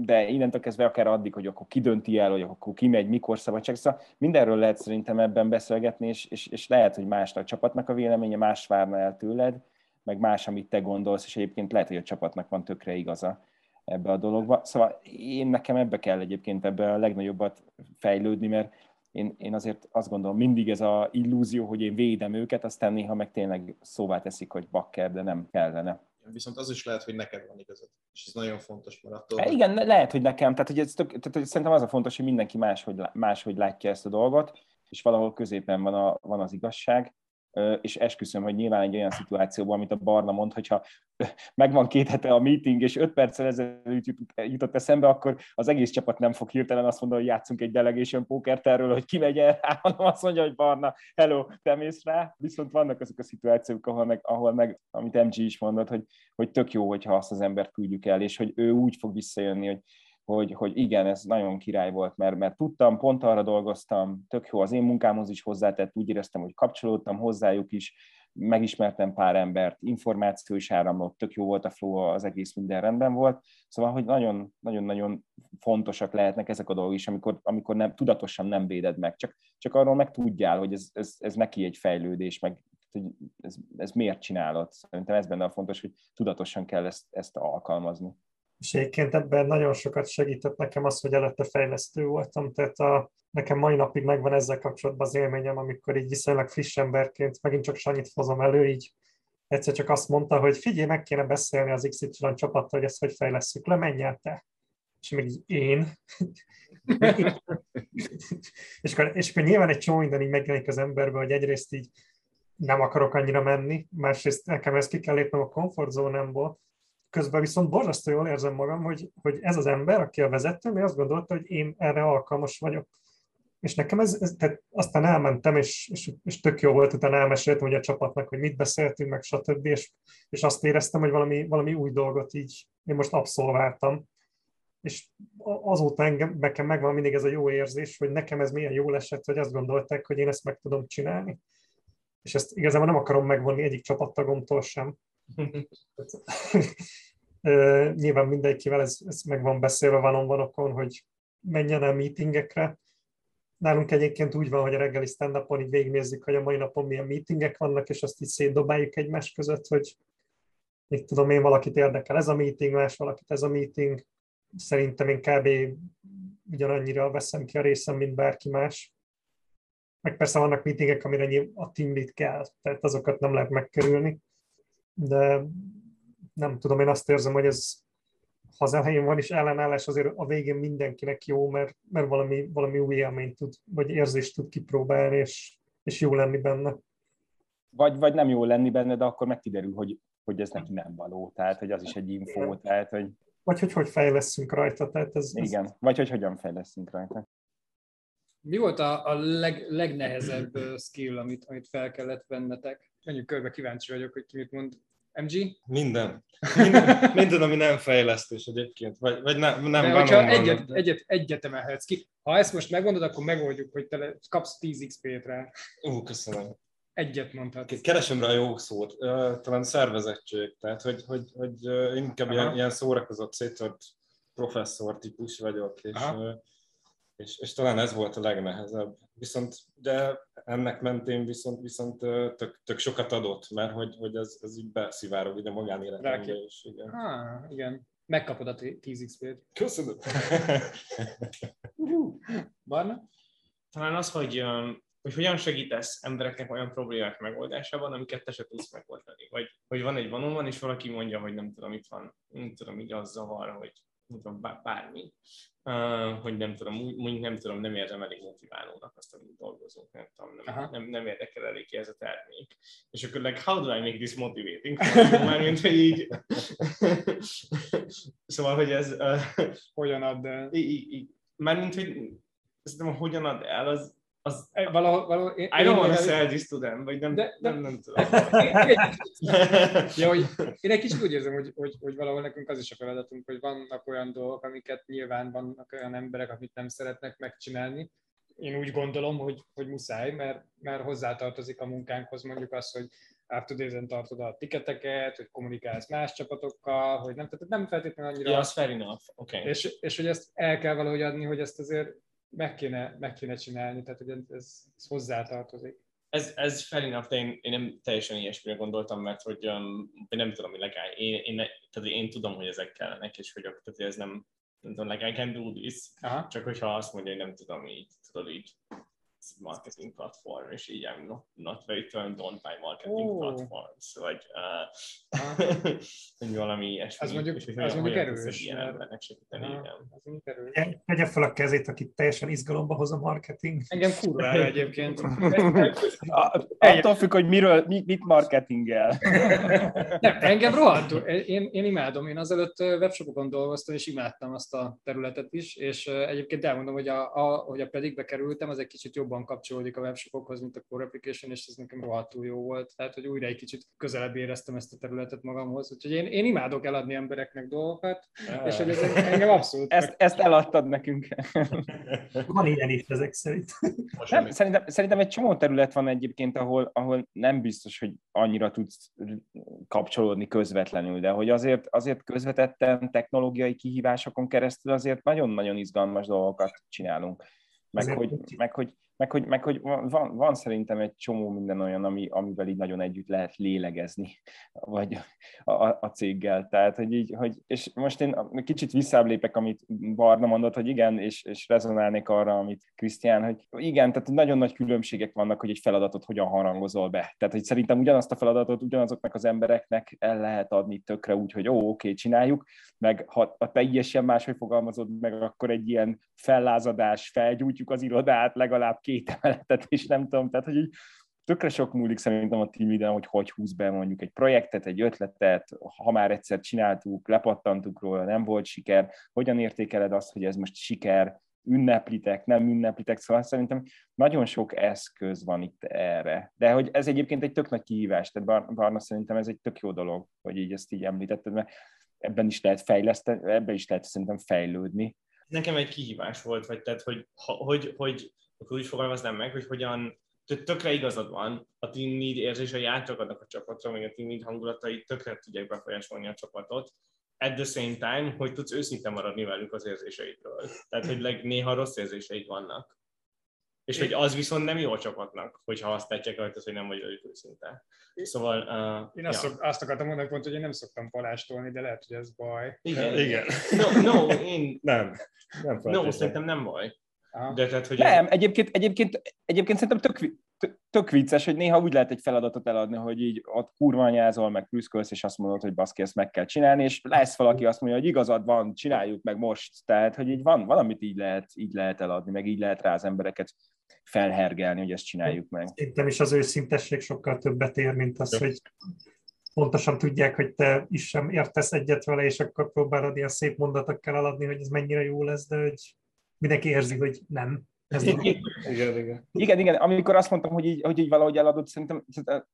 de innentől kezdve akár addig, hogy akkor ki dönti el, hogy akkor ki megy, mikor szabadság. Szóval mindenről lehet szerintem ebben beszélgetni, és, és, és lehet, hogy más a csapatnak a véleménye, más várna el tőled, meg más, amit te gondolsz, és egyébként lehet, hogy a csapatnak van tökre igaza ebbe a dologba. Szóval én nekem ebbe kell egyébként ebbe a legnagyobbat fejlődni, mert én, én azért azt gondolom, mindig ez a illúzió, hogy én védem őket, aztán néha meg tényleg szóvá teszik, hogy bakker, de nem kellene. Viszont az is lehet, hogy neked van igazad. És ez nagyon fontos, mert attól, Hát igen, le- lehet, hogy nekem, tehát, hogy ez tök, tehát hogy szerintem az a fontos, hogy mindenki máshogy, máshogy látja ezt a dolgot, és valahol középen van, a, van az igazság, és esküszöm, hogy nyilván egy olyan szituációban, amit a Barna mond, hogyha megvan két hete a meeting, és öt perccel ezelőtt jut- jutott eszembe, akkor az egész csapat nem fog hirtelen azt mondani, hogy játszunk egy delegation pokert erről, hogy ki megy rá, hanem azt mondja, hogy Barna, hello, te mész rá. Viszont vannak azok a szituációk, ahol meg, ahol meg amit MG is mondott, hogy, hogy tök jó, hogyha azt az embert küldjük el, és hogy ő úgy fog visszajönni, hogy hogy, hogy igen, ez nagyon király volt, mert, mert tudtam, pont arra dolgoztam, tök jó az én munkámhoz is hozzátett, úgy éreztem, hogy kapcsolódtam hozzájuk is, megismertem pár embert, információ is áramlott, tök jó volt a flow, az egész minden rendben volt. Szóval, hogy nagyon- nagyon-nagyon fontosak lehetnek ezek a dolgok is, amikor, amikor nem, tudatosan nem véded meg, csak, csak arról meg tudjál, hogy ez, ez, ez neki egy fejlődés, meg hogy ez, ez miért csinálod. Szerintem ez benne a fontos, hogy tudatosan kell ezt, ezt alkalmazni. És egyébként ebben nagyon sokat segített nekem az, hogy előtte fejlesztő voltam, tehát a, nekem mai napig megvan ezzel kapcsolatban az élményem, amikor így viszonylag friss emberként, megint csak Sanyit hozom elő, így egyszer csak azt mondta, hogy figyelj, meg kéne beszélni az XY csapattal, hogy ezt hogy fejlesztjük le, menj el te. És még így én. és, akkor, és akkor nyilván egy csomó minden így megjelenik az emberbe, hogy egyrészt így nem akarok annyira menni, másrészt nekem ezt ki kell lépnem a komfortzónámból, közben viszont borzasztó jól érzem magam, hogy, hogy ez az ember, aki a vezetőm, ő azt gondolta, hogy én erre alkalmas vagyok. És nekem ez, ez tehát aztán elmentem, és, és, és tök jó volt, utána elmeséltem hogy a csapatnak, hogy mit beszéltünk, meg stb. És, és azt éreztem, hogy valami, valami új dolgot így én most abszolváltam. És azóta engem, nekem megvan mindig ez a jó érzés, hogy nekem ez milyen jól esett, hogy azt gondolták, hogy én ezt meg tudom csinálni. És ezt igazából nem akarom megvonni egyik csapattagomtól sem. Nyilván mindenkivel ez, ez meg van beszélve van vanokon, hogy menjen el meetingekre. Nálunk egyébként úgy van, hogy a reggeli stand így végignézzük, hogy a mai napon milyen meetingek vannak, és azt így szétdobáljuk egymás között, hogy mit tudom én, valakit érdekel ez a meeting, más valakit ez a meeting. Szerintem én kb. ugyanannyira veszem ki a részem, mint bárki más. Meg persze vannak meetingek, amire a team lead kell, tehát azokat nem lehet megkerülni. De nem tudom, én azt érzem, hogy ez ha az elején van is ellenállás, azért a végén mindenkinek jó, mert, mert valami, valami új élményt tud, vagy érzést tud kipróbálni, és, és jó lenni benne. Vagy, vagy nem jó lenni benne, de akkor megkiderül, hogy, hogy ez neki nem való. Tehát, hogy az is egy info, tehát, hogy Vagy hogy hogy fejleszünk rajta. Tehát ez, ez igen. Vagy hogy hogyan fejlesztünk rajta. Mi volt a, a leg, legnehezebb skill, amit, amit fel kellett vennetek? Menjünk körbe, kíváncsi vagyok, hogy ki mit mond. MG? Minden. Minden, minden ami nem fejlesztés egyébként. Vagy, vagy ne, nem De hogyha egyet, egyet, egyet emelhetsz ki. Ha ezt most megmondod, akkor megoldjuk, hogy te kapsz 10 XP-t rá. Ú, köszönöm. Egyet mondhatsz. Keresem rá a jó szót. Talán szervezettség. Tehát, hogy, hogy, hogy inkább ilyen, Aha. ilyen szórakozott, szétört professzor típus vagyok, és, Aha. És, és talán ez volt a legnehezebb. Viszont, de ennek mentén viszont, viszont tök, tök sokat adott, mert hogy, hogy ez, ez így beszivárog ide magánéletembe Ráki. is. Igen. Ah, igen. Megkapod a 10 XP-t. Köszönöm. Barna? talán az, hogy, hogy hogyan segítesz embereknek olyan problémák megoldásában, amiket te se tudsz megoldani. Vagy hogy van egy van és valaki mondja, hogy nem tudom, itt van, nem tudom, így az zavar, hogy tudom, bár- bármi, hogy nem tudom, mondjuk nem tudom, nem érzem elég motiválónak azt, amit dolgozunk, nem tudom, Aha. nem, nem, nem érdekel elég ki ez a termék. És akkor like, how do I make this motivating? for you? Mármint, hogy így... szóval, hogy ez... Hogyan ad el? Mármint, hogy szerintem hogyan ad el, az, az Eh, Valahol, valahol, én, I don't want to sell this to them, vagy nem, De- de- nem, nem tudom. Ja, hogy én egy kicsit úgy érzem, hogy, hogy, hogy valahol nekünk az is a feladatunk, hogy vannak olyan dolgok, amiket nyilván vannak olyan emberek, amit nem szeretnek megcsinálni. Én úgy gondolom, hogy, hogy muszáj, mert, mert hozzátartozik a munkánkhoz mondjuk az, hogy after tartod a tiketeket, hogy kommunikálsz más csapatokkal, hogy nem, tehát nem feltétlenül annyira... Ja, az fair enough. Okay. és, és hogy ezt el kell valahogy adni, hogy ezt azért meg kéne, meg kéne csinálni, tehát hogy ez, ez hozzátartozik. Ez, ez fair enough, de én, én nem teljesen ilyesmire gondoltam, mert hogy um, én nem tudom, hogy legány. Én, én, tehát én tudom, hogy ezek kellenek, és hogy tehát ez nem, nem tudom, like I can do this, Aha. csak hogyha azt mondja, hogy nem tudom, így, tudod, így marketing platform, és így I'm not, not very turned on by marketing Ó. platforms, vagy uh, hogy valami ilyesmi. Az mondjuk- és az hogyan- mondjuk erős, egy ilyen embernek segíteni, Aha. igen. Mondjuk erős. Tegye- fel a kezét, aki teljesen izgalomba hoz a marketing. Engem kurvára egyébként. Attól függ, hogy miről, mit, mit marketingel. Nem, engem rohadtul. Én, én imádom. Én azelőtt webshopokon dolgoztam, és imádtam azt a területet is, és egyébként elmondom, hogy a, a, hogy a Predicbe kerültem, az egy kicsit jobban kapcsolódik a webshopokhoz, mint a Core Application, és ez nekem rohadtul jó volt. Tehát, hogy újra egy kicsit közelebb éreztem ezt a területet magamhoz. Úgyhogy én, én imádok eladni embereknek dolgokat, és hogy ez engem abszolút Ezt, ezt eladtad nekünk. Van ilyen is ezek szerint. Most Nem, szerintem, szerintem egy csomó terület van egyébként, ahol, ahol nem biztos, hogy annyira tudsz kapcsolódni közvetlenül, de hogy azért, azért közvetetten technológiai kihívásokon keresztül azért nagyon-nagyon izgalmas dolgokat csinálunk. Meg hogy, meg, hogy, meg, hogy, meg, hogy van, van szerintem egy csomó minden olyan, ami, amivel így nagyon együtt lehet lélegezni, vagy a, a, a céggel. Tehát, hogy így, hogy, és most én kicsit visszáblépek, amit Barna mondott, hogy igen, és, és rezonálnék arra, amit Krisztián, hogy igen, tehát nagyon nagy különbségek vannak, hogy egy feladatot hogyan harangozol be. Tehát, hogy szerintem ugyanazt a feladatot ugyanazoknak az embereknek el lehet adni tökre úgy, hogy ó, oké, csináljuk, meg ha a teljesen máshogy fogalmazod meg, akkor egy ilyen fellázadás, felgyújtjuk az irodát, legalább két emeletet, és nem tudom, tehát, hogy így tökre sok múlik szerintem a team hogy hogy húz be mondjuk egy projektet, egy ötletet, ha már egyszer csináltuk, lepattantuk róla, nem volt siker, hogyan értékeled azt, hogy ez most siker, ünneplitek, nem ünneplitek, szóval szerintem nagyon sok eszköz van itt erre. De hogy ez egyébként egy tök nagy kihívás, tehát Bar- Barna szerintem ez egy tök jó dolog, hogy így ezt így említetted, mert ebben is lehet fejleszteni, ebben is lehet szerintem fejlődni. nekem egy kihívás volt, vagy tehát, hogy, hogy, hogy akkor úgy fogalmaznám meg, hogy hogyan tö- tökre igazad van, a team lead érzései átrakadnak a csapatra, meg a team lead hangulatai tökre tudják befolyásolni a csapatot. At the same time, hogy tudsz őszinte maradni velük az érzéseidről. Tehát, hogy leg, néha rossz érzéseid vannak. És hogy az viszont nem jó a csapatnak, hogyha azt tetjek rajta, hogy nem vagy velük őszinte. Szóval... Uh, Én azt, szok, azt akartam mondani pont, hogy én nem szoktam palástolni, de lehet, hogy ez baj. igen, Igen. No, no, én... Nem. Nem No, szerintem nem baj. Aha. De tehát, hogy... Nem, egyébként, egyébként, egyébként szerintem tök, tök, tök vicces, hogy néha úgy lehet egy feladatot eladni, hogy így ott kurva anyázol, meg prüszkölsz, és azt mondod, hogy baszki, ezt meg kell csinálni, és lesz valaki azt mondja, hogy igazad van, csináljuk meg most. Tehát, hogy így van, valamit így lehet, így lehet eladni, meg így lehet rá az embereket felhergelni, hogy ezt csináljuk meg. Szerintem is az őszintesség sokkal többet ér, mint az, Ja. hogy pontosan tudják, hogy te is sem értesz egyet vele, és akkor próbálod ilyen szép mondatokkal eladni, hogy ez mennyire jó lesz, de hogy mindenki érzi, hogy nem. Ez. Igen, igen. Igen, igen, amikor azt mondtam, hogy így, hogy így valahogy eladott, szerintem,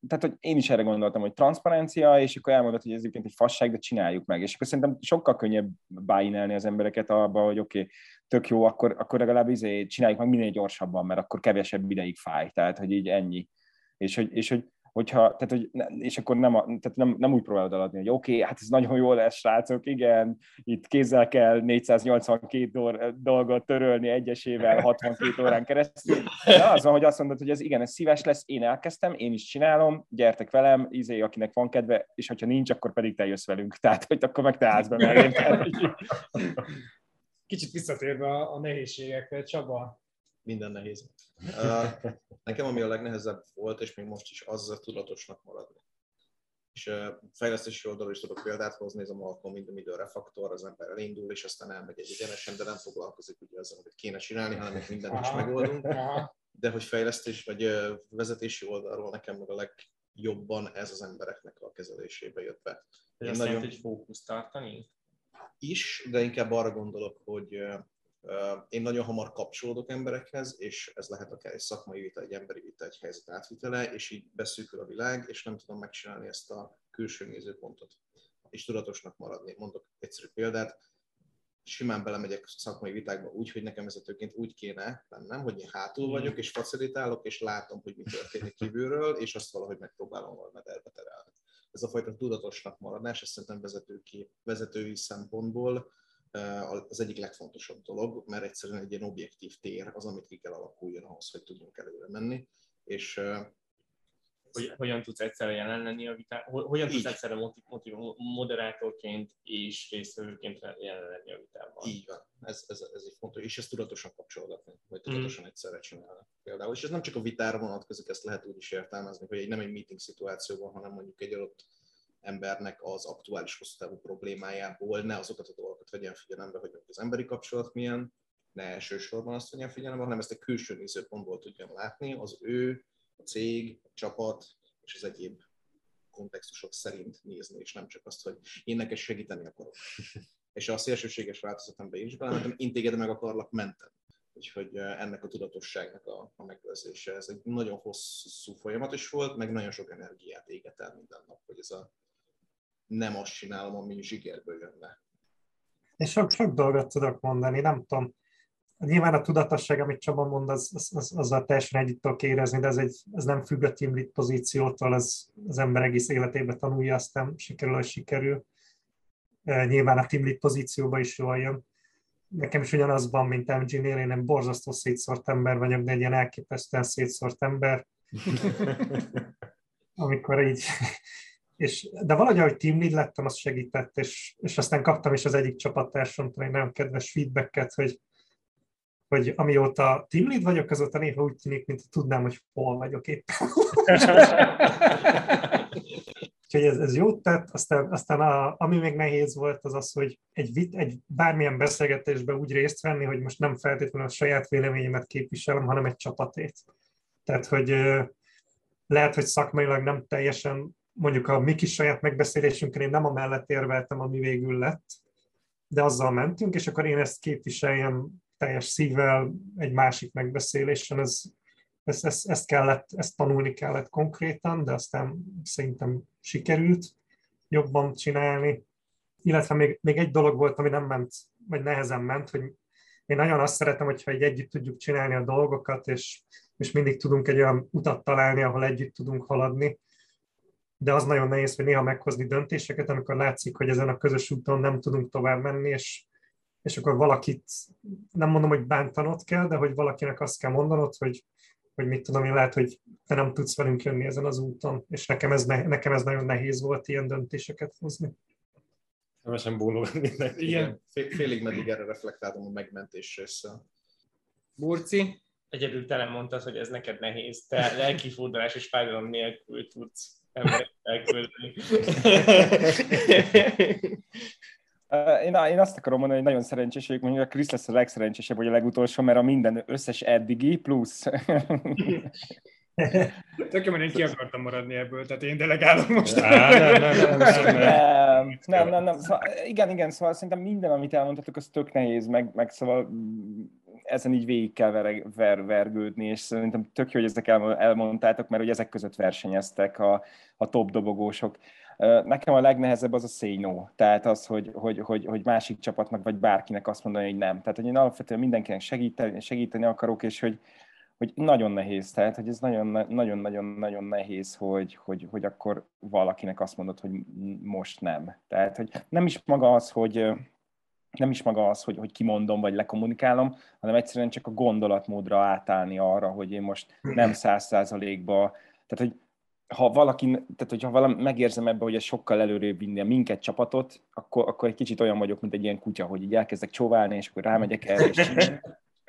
tehát, hogy én is erre gondoltam, hogy transzparencia, és akkor elmondod, hogy ez egyébként egy fasság, de csináljuk meg. És akkor szerintem sokkal könnyebb bájinelni az embereket abba, hogy oké, okay, tök jó, akkor, akkor legalább izé csináljuk meg minél gyorsabban, mert akkor kevesebb ideig fáj. Tehát, hogy így ennyi. És hogy, és hogy hogyha, tehát, hogy, és akkor nem, tehát nem, nem úgy próbálod eladni, hogy oké, okay, hát ez nagyon jó lesz, srácok, igen, itt kézzel kell 482 dor, dolgot törölni egyesével 62 órán keresztül. De az van, hogy azt mondod, hogy ez igen, ez szíves lesz, én elkezdtem, én is csinálom, gyertek velem, izé, akinek van kedve, és hogyha nincs, akkor pedig te jössz velünk. Tehát, hogy akkor meg te állsz be mellém. Kicsit visszatérve a nehézségekre, Csaba, Minden nehéz. Uh, nekem ami a legnehezebb volt, és még most is, az a tudatosnak maradni. És uh, fejlesztési oldalról is tudok példát hozni, ez a Malcolm in the refaktor, az ember elindul, és aztán elmegy egy egyenesen, de nem foglalkozik ugye azzal, amit kéne csinálni, hanem hogy mindent is megoldunk. De hogy fejlesztés vagy uh, vezetési oldalról nekem meg a legjobban ez az embereknek a kezelésébe jött be. Azt nagyon... hogy fókusz tartani? Is, de inkább arra gondolok, hogy én nagyon hamar kapcsolódok emberekhez, és ez lehet akár egy szakmai vita, egy emberi vita, egy helyzet átvitele, és így beszűkül a világ, és nem tudom megcsinálni ezt a külső nézőpontot, és tudatosnak maradni. Mondok egyszerű példát, simán belemegyek szakmai vitákba úgy, hogy nekem vezetőként úgy kéne lennem, hogy én hátul vagyok, és facilitálok, és látom, hogy mi történik kívülről, és azt valahogy megpróbálom valami mederbe terelni. Ez a fajta tudatosnak maradás, ezt szerintem vezetőki, vezetői szempontból az egyik legfontosabb dolog, mert egyszerűen egy ilyen objektív tér az, amit ki kell alakuljon ahhoz, hogy tudjunk előre menni, és hogy hogyan tudsz egyszerre jelen lenni a vitában, hogyan tudsz egyszerre motiv, motiv, moderátorként és résztvevőként jelen lenni a vitában. Így van, ez, ez, ez egy fontos, és ezt tudatosan kapcsolódni, vagy tudatosan mm. egyszerre csinálni például. És ez nem csak a vitára vonatkozik, ezt lehet úgy is értelmezni, hogy egy, nem egy meeting szituációban, hanem mondjuk egy adott embernek az aktuális hosszú távú problémájából ne azokat a dolgokat vegyen figyelembe, hogy az emberi kapcsolat milyen, ne elsősorban azt vegyen figyelembe, hanem ezt a külső nézőpontból tudjam látni, az ő, a cég, a csapat és az egyéb kontextusok szerint nézni, és nem csak azt, hogy én neked segíteni akarok. és a szélsőséges változatomba is belementem, én téged meg akarlak menteni. Úgyhogy ennek a tudatosságnak a, a megőrzése, ez egy nagyon hosszú folyamat is volt, meg nagyon sok energiát éget el minden nap, hogy ez a nem azt csinálom, ami zsigerből jönne. És sok, sok dolgot tudok mondani, nem tudom. Nyilván a tudatosság, amit Csaba mond, az, az, az, azzal teljesen együtt tudok érezni, de ez, egy, ez nem függ a team lead pozíciótól, az, az ember egész életében tanulja, aztán sikerül, hogy sikerül. Nyilván a team lead pozícióba is jól jön. Nekem is ugyanaz van, mint MG-nél, én nem borzasztó szétszórt ember vagyok, de egy ilyen elképesztően szétszórt ember. Amikor így és, de valahogy, ahogy team lead lettem, az segített, és, és aztán kaptam is az egyik csapattársamtól egy nagyon kedves feedbacket, hogy, hogy amióta team lead vagyok, azóta néha úgy tűnik, mint tudnám, hogy hol vagyok éppen. Úgyhogy ez, ez jót tett, aztán, aztán a, ami még nehéz volt, az az, hogy egy, vit, egy bármilyen beszélgetésben úgy részt venni, hogy most nem feltétlenül a saját véleményemet képviselem, hanem egy csapatét. Tehát, hogy lehet, hogy szakmailag nem teljesen mondjuk a mi kis saját megbeszélésünkön én nem a mellett érveltem, ami végül lett, de azzal mentünk, és akkor én ezt képviseljem teljes szívvel egy másik megbeszélésen, ez, ezt, ezt, ezt, kellett, ezt tanulni kellett konkrétan, de aztán szerintem sikerült jobban csinálni. Illetve még, még egy dolog volt, ami nem ment, vagy nehezen ment, hogy én nagyon azt szeretem, hogyha egy együtt tudjuk csinálni a dolgokat, és, és mindig tudunk egy olyan utat találni, ahol együtt tudunk haladni de az nagyon nehéz, hogy néha meghozni döntéseket, amikor látszik, hogy ezen a közös úton nem tudunk tovább menni, és, és akkor valakit, nem mondom, hogy bántanod kell, de hogy valakinek azt kell mondanod, hogy, hogy mit tudom én, lehet, hogy te nem tudsz velünk jönni ezen az úton, és nekem ez, ne, nekem ez nagyon nehéz volt ilyen döntéseket hozni. Szemesen bólog mindenki. Igen. Félig meddig erre reflektálom a megmentés része. Burci? Egyedül te nem mondtad, hogy ez neked nehéz. Te lelkifordulás és fájdalom nélkül tudsz én, én azt akarom mondani, hogy nagyon szerencsés vagyok, mondjuk a Krisz lesz a legszerencsésebb, vagy a legutolsó, mert a minden összes eddigi plusz. Tök jó, én ki akartam maradni ebből, tehát én delegálom most. nem, nem, nem, nem, nem, nem, nem. Szóval, igen, igen, szóval szerintem minden, amit elmondhatok, az tök nehéz, meg, meg szóval ezen így végig kell ver, ver, vergődni, és szerintem tök jó, hogy ezek el, elmondtátok, mert hogy ezek között versenyeztek a, a top dobogósok. Nekem a legnehezebb az a say tehát az, hogy, hogy, hogy, hogy másik csapatnak vagy bárkinek azt mondani, hogy nem. Tehát, hogy én alapvetően mindenkinek segíteni, segíteni akarok, és hogy, hogy nagyon nehéz, tehát hogy ez nagyon-nagyon-nagyon nehéz, hogy, hogy, hogy akkor valakinek azt mondod, hogy most nem. Tehát, hogy nem is maga az, hogy nem is maga az, hogy, hogy kimondom, vagy lekommunikálom, hanem egyszerűen csak a gondolatmódra átállni arra, hogy én most nem száz százalékba, tehát hogy ha valaki, tehát hogyha valami megérzem ebbe, hogy ez sokkal előrébb vinni a minket csapatot, akkor, akkor egy kicsit olyan vagyok, mint egy ilyen kutya, hogy így elkezdek csóválni, és akkor rámegyek erre, és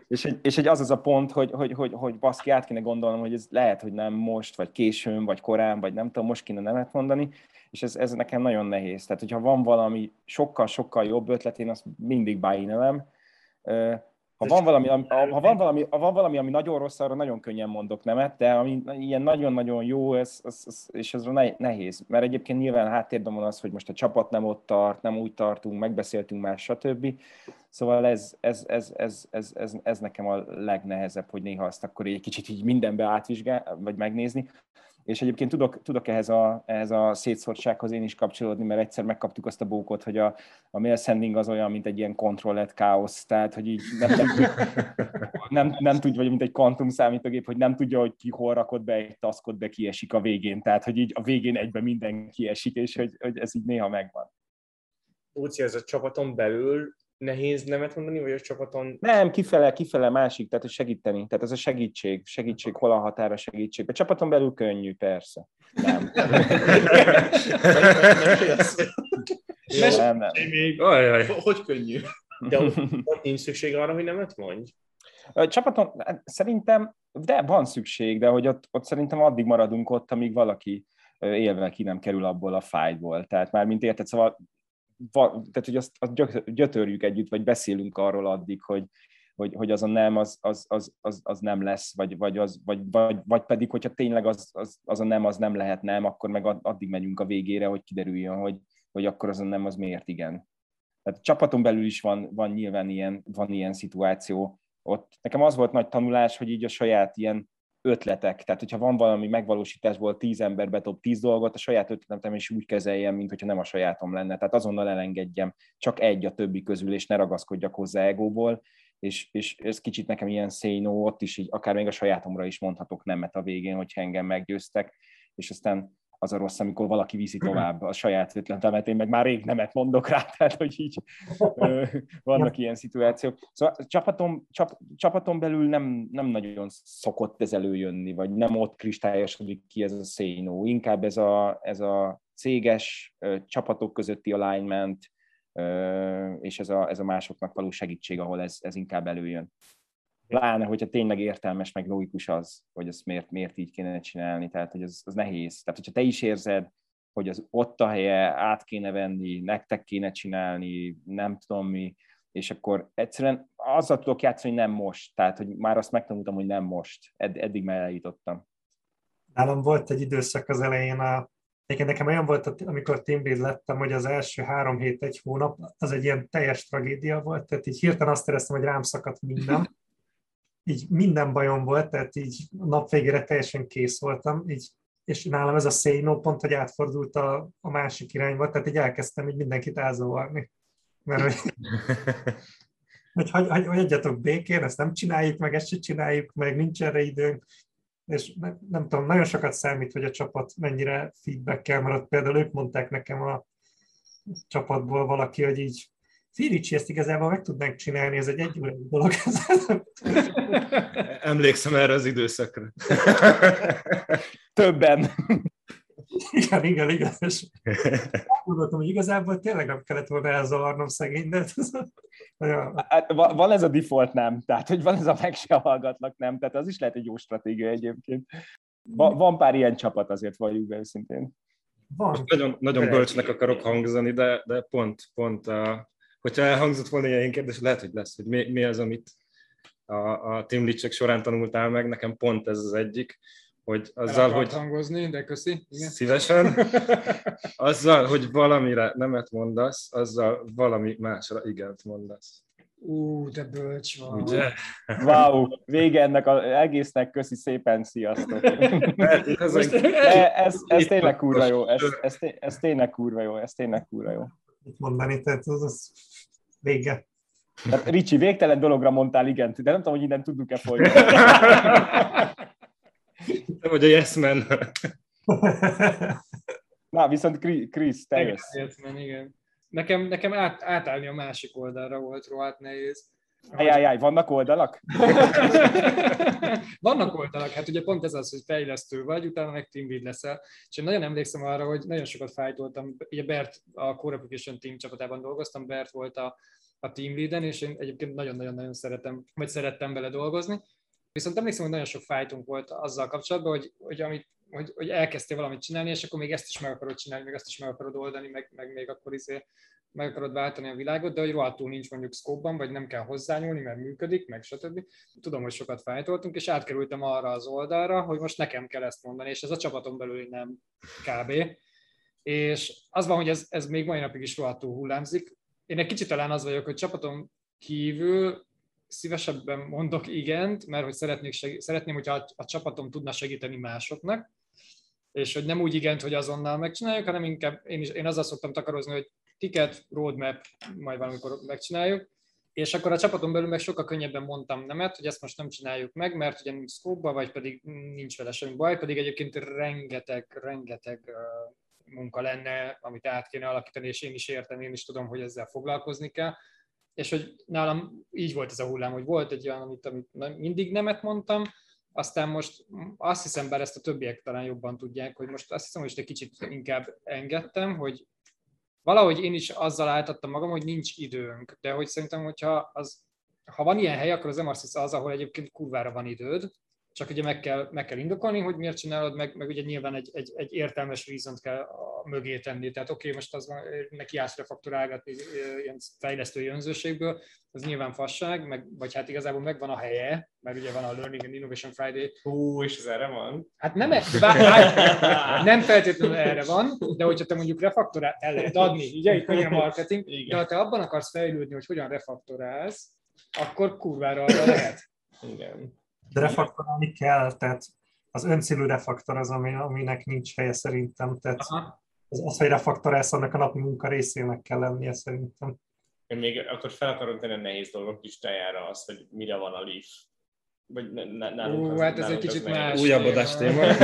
És egy, és egy az az a pont, hogy, hogy, hogy, hogy baszki, át kéne gondolnom, hogy ez lehet, hogy nem most, vagy későn, vagy korán, vagy nem tudom, most kéne nemet mondani, és ez, ez nekem nagyon nehéz. Tehát, hogyha van valami sokkal-sokkal jobb ötlet, én azt mindig bájinelem. Ha van, valami, ha, van valami, ha van valami, ami nagyon rossz, arra nagyon könnyen mondok nemet, de ami ilyen nagyon-nagyon jó, ez, ez, ez, és ez nehéz. Mert egyébként nyilván háttérben van az, hogy most a csapat nem ott tart, nem úgy tartunk, megbeszéltünk már, stb. Szóval ez, ez, ez, ez, ez, ez, ez nekem a legnehezebb, hogy néha azt akkor egy kicsit így mindenbe átvizsgál, vagy megnézni. És egyébként tudok, tudok ehhez, a, ehhez a szétszórtsághoz én is kapcsolódni, mert egyszer megkaptuk azt a bókot, hogy a, a mail sending az olyan, mint egy ilyen controlled káosz, tehát hogy így nem, nem, nem, nem tudja, vagy mint egy kvantum számítógép, hogy nem tudja, hogy ki hol rakott be egy taskot, de kiesik a végén, tehát hogy így a végén egyben minden kiesik, és hogy, hogy ez így néha megvan. Úgy ez a csapaton belül nehéz nemet mondani, vagy a csapaton... Nem, kifele, kifele másik, tehát segíteni. Tehát ez a segítség, segítség, hol a határa segítség. A csapaton belül könnyű, persze. Nem. nem, nem. Még... Hogy könnyű? De ott nincs szükség arra, hogy nemet mondj? A csapaton szerintem, de van szükség, de hogy ott, ott szerintem addig maradunk ott, amíg valaki élve ki nem kerül abból a fájtból. Tehát már mint érted, szóval tehát hogy azt, azt gyötörjük együtt, vagy beszélünk arról addig, hogy, hogy, hogy az a nem, az, az, az, az, az nem lesz, vagy, vagy, az, vagy, vagy, vagy pedig, hogyha tényleg az, az, az a nem, az nem lehet nem, akkor meg addig megyünk a végére, hogy kiderüljön, hogy, hogy akkor az a nem, az miért igen. Tehát csapaton belül is van, van nyilván ilyen, van ilyen szituáció. Ott nekem az volt nagy tanulás, hogy így a saját ilyen ötletek, tehát hogyha van valami megvalósításból tíz ember bedob tíz dolgot, a saját ötletem is úgy kezeljem, mint hogyha nem a sajátom lenne. Tehát azonnal elengedjem csak egy a többi közül, és ne ragaszkodjak hozzá egóból, és, és ez kicsit nekem ilyen szénó, ott is így, akár még a sajátomra is mondhatok nemet a végén, hogyha engem meggyőztek, és aztán az a rossz, amikor valaki viszi tovább a saját ötletemet, én meg már rég nemet mondok rá, tehát hogy így vannak ilyen szituációk. Szóval csapaton, csap, csapaton belül nem, nem nagyon szokott ez előjönni, vagy nem ott kristályosodik ki ez a szénó, inkább ez a, ez a céges csapatok közötti alignment, és ez a, ez a másoknak való segítség, ahol ez, ez inkább előjön. Pláne, hogyha tényleg értelmes, meg logikus az, hogy ezt miért, miért így kéne csinálni, tehát hogy az, az nehéz. Tehát, hogyha te is érzed, hogy az ott a helye, át kéne venni, nektek kéne csinálni, nem tudom mi, és akkor egyszerűen azzal tudok játszani, hogy nem most. Tehát, hogy már azt megtanultam, hogy nem most. Ed- eddig már eljutottam. Nálam volt egy időszak az elején, a, Egyébként nekem olyan volt, amikor teamlead lettem, hogy az első három hét, egy hónap, az egy ilyen teljes tragédia volt, tehát így hirtelen azt éreztem, hogy rám szakadt minden így minden bajom volt, tehát így a nap végére teljesen kész voltam, így, és nálam ez a say no pont, hogy átfordult a, a másik irányba, tehát így elkezdtem így mindenkit elzavarni. Mert hogy, hogy, hogy, hogy hagyjatok békén, ezt nem csináljuk meg, ezt se csináljuk meg, nincs erre időnk, és nem, nem tudom, nagyon sokat számít, hogy a csapat mennyire feedback-kel, ott például ők mondták nekem a csapatból valaki, hogy így Firicsi ezt igazából meg tudnánk csinálni, ez egy egyúrú dolog. Emlékszem erre az időszakra. Többen. Igen, igen, igen. És gondoltam, hogy igazából tényleg nem kellett volna elzavarnom szegény, de hát, van ez a default nem, tehát hogy van ez a meg se hallgatlak nem, tehát az is lehet egy jó stratégia egyébként. Van, van pár ilyen csapat azért, vagyunk be őszintén. Van. nagyon, nagyon bölcsnek akarok hangzani, de, de pont, pont a, hogyha elhangzott volna ilyen kérdés, lehet, hogy lesz, hogy mi, mi az, amit a, a Team Leadsek során tanultál meg, nekem pont ez az egyik, hogy azzal, hogy... hangozni, de köszi. Igen. Szívesen. Azzal, hogy valamire nemet mondasz, azzal valami másra igent mondasz. Ú, de bölcs van. Ugye? Wow, vége ennek az egésznek, köszi szépen, sziasztok. ez, ez, ez, ez tényleg kurva jó, ez, ez, ez tényleg kurva jó, ez tényleg kurva jó mit mondani, tehát az, az vége. Tehát Ricsi, végtelen dologra mondtál igen, de nem tudom, hogy innen tudunk-e folytatni. Te vagy a yes man. Na, viszont Krisz, te jössz. Yes man, igen. Nekem, nekem át, átállni a másik oldalra volt rohadt nehéz. Ajajaj, vannak oldalak? vannak oldalak, hát ugye pont ez az, hogy fejlesztő vagy, utána meg team lead leszel. És én nagyon emlékszem arra, hogy nagyon sokat fájtoltam, ugye Bert a Core Application Team csapatában dolgoztam, Bert volt a, a team leaden, és én egyébként nagyon-nagyon-nagyon szeretem, vagy szerettem vele dolgozni. Viszont emlékszem, hogy nagyon sok fájtunk volt azzal kapcsolatban, hogy, hogy, amit, hogy, hogy elkezdtél valamit csinálni, és akkor még ezt is meg akarod csinálni, még ezt is meg akarod oldani, meg, meg még akkor izé meg akarod váltani a világot, de hogy rohadtul nincs mondjuk scope vagy nem kell hozzányúlni, mert működik, meg stb. Tudom, hogy sokat fájtoltunk, és átkerültem arra az oldalra, hogy most nekem kell ezt mondani, és ez a csapaton belül nem kb. És az van, hogy ez, ez még mai napig is rohadtul hullámzik. Én egy kicsit talán az vagyok, hogy csapaton kívül szívesebben mondok igent, mert hogy szeretnék segí- szeretném, hogyha a, a csapatom tudna segíteni másoknak, és hogy nem úgy igent, hogy azonnal megcsináljuk, hanem inkább én, is, én azzal szoktam takarozni, hogy ticket, roadmap, majd valamikor megcsináljuk, és akkor a csapaton belül meg sokkal könnyebben mondtam nemet, hogy ezt most nem csináljuk meg, mert ugye nincs scope vagy pedig nincs vele semmi baj, pedig egyébként rengeteg, rengeteg munka lenne, amit át kéne alakítani, és én is értem, én is tudom, hogy ezzel foglalkozni kell. És hogy nálam így volt ez a hullám, hogy volt egy olyan, amit, amit mindig nemet mondtam, aztán most azt hiszem, bár ezt a többiek talán jobban tudják, hogy most azt hiszem, hogy egy kicsit inkább engedtem, hogy valahogy én is azzal álltattam magam, hogy nincs időnk, de hogy szerintem, hogyha az, ha van ilyen hely, akkor az MRCC az, ahol egyébként kurvára van időd, csak ugye meg kell, meg kell indokolni, hogy miért csinálod, meg, meg ugye nyilván egy, egy, egy értelmes reason kell a mögé tenni. Tehát oké, okay, most az van, neki állsz refaktorálgatni ilyen fejlesztői önzőségből, az nyilván fasság, meg, vagy hát igazából megvan a helye, mert ugye van a Learning and Innovation Friday. Hú, és ez erre van? Hát nem, e- bár, nem feltétlenül erre van, de hogyha te mondjuk refaktorál, el lehet adni, ugye itt a marketing, Igen. de ha te abban akarsz fejlődni, hogy hogyan refaktorálsz, akkor kurvára arra lehet. Igen. De refaktorálni kell, tehát az öncélű refaktor az, ami, aminek nincs helye szerintem. Tehát Aha. az, az, hogy refaktorálsz, annak a napi munka részének kell lennie szerintem. Én még akkor fel akarom tenni a nehéz dolgok listájára azt, hogy mire van a Leaf. Vagy ne, nálunk Ú, hát ez egy kicsit más. Újabb adás téma.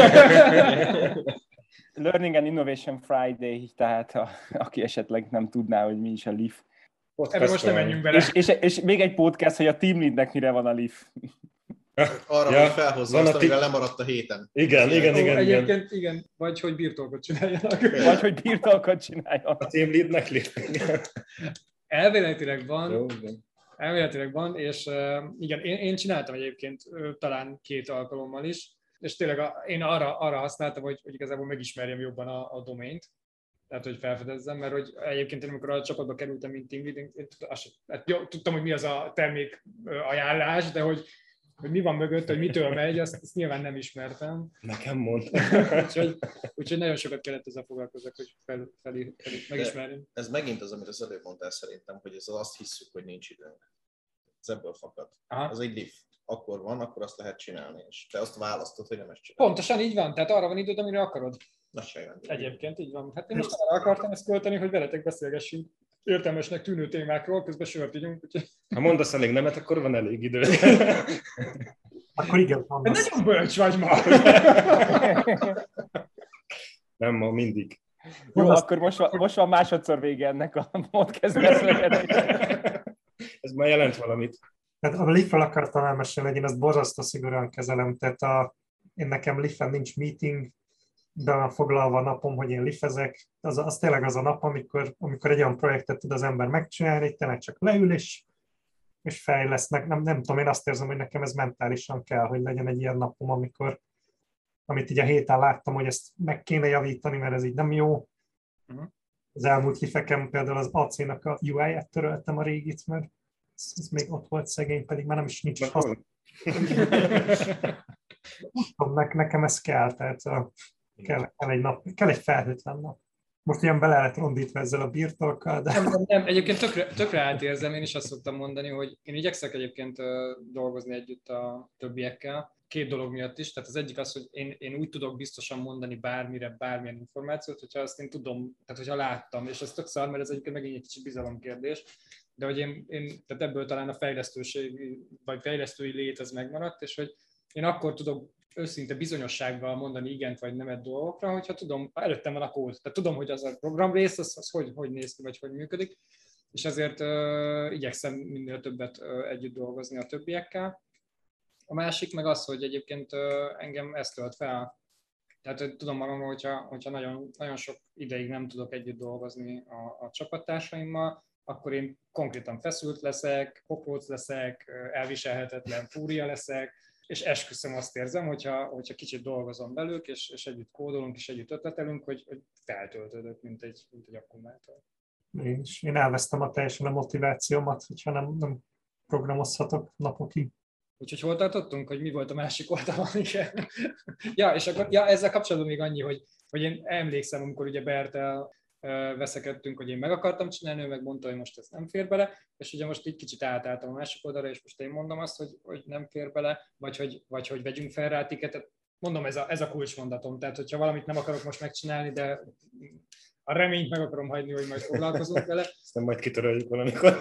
Learning and Innovation Friday, tehát a, aki esetleg nem tudná, hogy mi is a Leaf. Ebben most nem menjünk bele. És, és, és, még egy podcast, hogy a team leadnek mire van a Leaf. Arra, ja, hogy felhozza azt, amivel lemaradt a héten. Igen, igen, igen. Egyébként igen, vagy hogy birtokot csináljanak. Vagy hogy birtokot csináljanak. A team leadnek Elvéletileg van. Jó, igen. Elvéletileg van, és igen, én, én csináltam egyébként talán két alkalommal is, és tényleg a, én arra, arra használtam, hogy, hogy igazából megismerjem jobban a, a domaint, tehát hogy felfedezzem, mert hogy egyébként én amikor a csapatba kerültem, mint team lead, én, én hát jó, tudtam, hogy mi az a termék ajánlás, de hogy hogy mi van mögött, hogy mitől megy, azt, azt nyilván nem ismertem. Nekem mond. úgyhogy, úgyhogy nagyon sokat kellett ezzel foglalkozni, hogy fel, fel, fel, megismerni. Ez megint az, amit az előbb mondtál szerintem, hogy ez az azt hiszük, hogy nincs időnk. Ez ebből fakad. Aha. Az egy lift. Akkor van, akkor azt lehet csinálni, és te azt választod, hogy nem ezt csinálod. Pontosan így van, tehát arra van időd, amire akarod. Na, Egyébként így van. Hát én most arra akartam ezt költeni, hogy veletek beszélgessünk értelmesnek tűnő témákról, közben sört ígyunk. Úgyhogy... Ha mondasz elég nemet, akkor van elég idő. akkor igen, mondasz. Nagyon bölcs vagy ma! Nem, ma mindig. Jó, mondasz, akkor most, van, most van másodszor vége ennek a podcast Ez már jelent valamit. Tehát a Leaf-ről akartam elmesélni, én ezt borzasztó szigorúan kezelem, tehát a, én nekem Leaf-en nincs meeting, be van foglalva a napom, hogy én lifezek, az, az tényleg az a nap, amikor, amikor egy olyan projektet tud az ember megcsinálni, tényleg csak leül és, és fejlesznek. Nem, nem tudom, én azt érzem, hogy nekem ez mentálisan kell, hogy legyen egy ilyen napom, amikor amit így a héten láttam, hogy ezt meg kéne javítani, mert ez így nem jó. Uh-huh. Az elmúlt lifekem például az AC-nak a UI-et töröltem a régit, mert ez, ez még ott volt szegény, pedig már nem is nincs hasz. nekem ez kell, tehát a, Kell, kell, egy nap, kell egy felhőtlen nap. Most ilyen bele lehet rondítva ezzel a birtokkal, de... Nem, nem, nem, egyébként tökre, tökre átérzem, én is azt szoktam mondani, hogy én igyekszek egyébként dolgozni együtt a többiekkel, két dolog miatt is. Tehát az egyik az, hogy én, én úgy tudok biztosan mondani bármire, bármilyen információt, hogyha azt én tudom, tehát hogyha láttam, és ez tök szar, mert ez egyébként megint egy kicsit bizalomkérdés, de hogy én, én tehát ebből talán a fejlesztőség, vagy fejlesztői lét az megmaradt, és hogy én akkor tudok őszinte bizonyossággal mondani igent vagy nemet dolgokra, hogyha tudom, ha előttem van a kód, tehát tudom, hogy az a program rész, az, az hogy, hogy néz ki, vagy hogy működik, és ezért uh, igyekszem minél többet uh, együtt dolgozni a többiekkel. A másik meg az, hogy egyébként uh, engem ezt tölt fel, tehát hogy tudom magamról, hogyha, hogyha nagyon, nagyon sok ideig nem tudok együtt dolgozni a, a csapattársaimmal, akkor én konkrétan feszült leszek, pokróc leszek, elviselhetetlen fúria leszek, és esküszöm azt érzem, hogyha, hogyha kicsit dolgozom velük, és, és együtt kódolunk, és együtt ötletelünk, hogy, hogy feltöltődök, mint egy, mint egy akkumulátor. Én, is, én elvesztem a teljesen a motivációmat, hogyha nem, nem programozhatok napokig. Úgyhogy hol tartottunk, hogy mi volt a másik oldalon? Igen. ja, és akkor ja, ezzel kapcsolatban még annyi, hogy, hogy én emlékszem, amikor ugye Bertel veszekedtünk, hogy én meg akartam csinálni, ő meg mondta, hogy most ez nem fér bele, és ugye most így kicsit átálltam a másik oldalra, és most én mondom azt, hogy, hogy nem fér bele, vagy hogy, vagy hogy vegyünk fel rá tiketet. Mondom, ez a, ez a kulcsmondatom. Tehát, hogyha valamit nem akarok most megcsinálni, de a reményt meg akarom hagyni, hogy majd foglalkozunk vele. Aztán majd kitöröljük valamikor.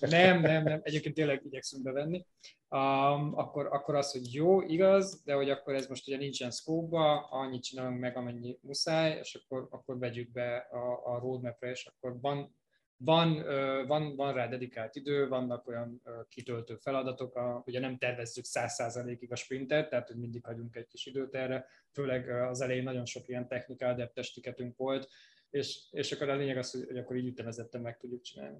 nem, nem, nem, egyébként tényleg igyekszünk bevenni. Um, akkor, akkor az, hogy jó, igaz, de hogy akkor ez most ugye nincsen scope annyit csinálunk meg, amennyi muszáj, és akkor, akkor vegyük be a, a roadmap-re, és akkor van, van, van, van rá dedikált idő, vannak olyan kitöltő feladatok, a, ugye nem tervezzük 100%-ig a sprintet, tehát hogy mindig hagyunk egy kis időt erre, főleg az elején nagyon sok ilyen technikál testикetünk volt, és, és akkor a lényeg az, hogy, hogy akkor így ütemezetten meg tudjuk csinálni.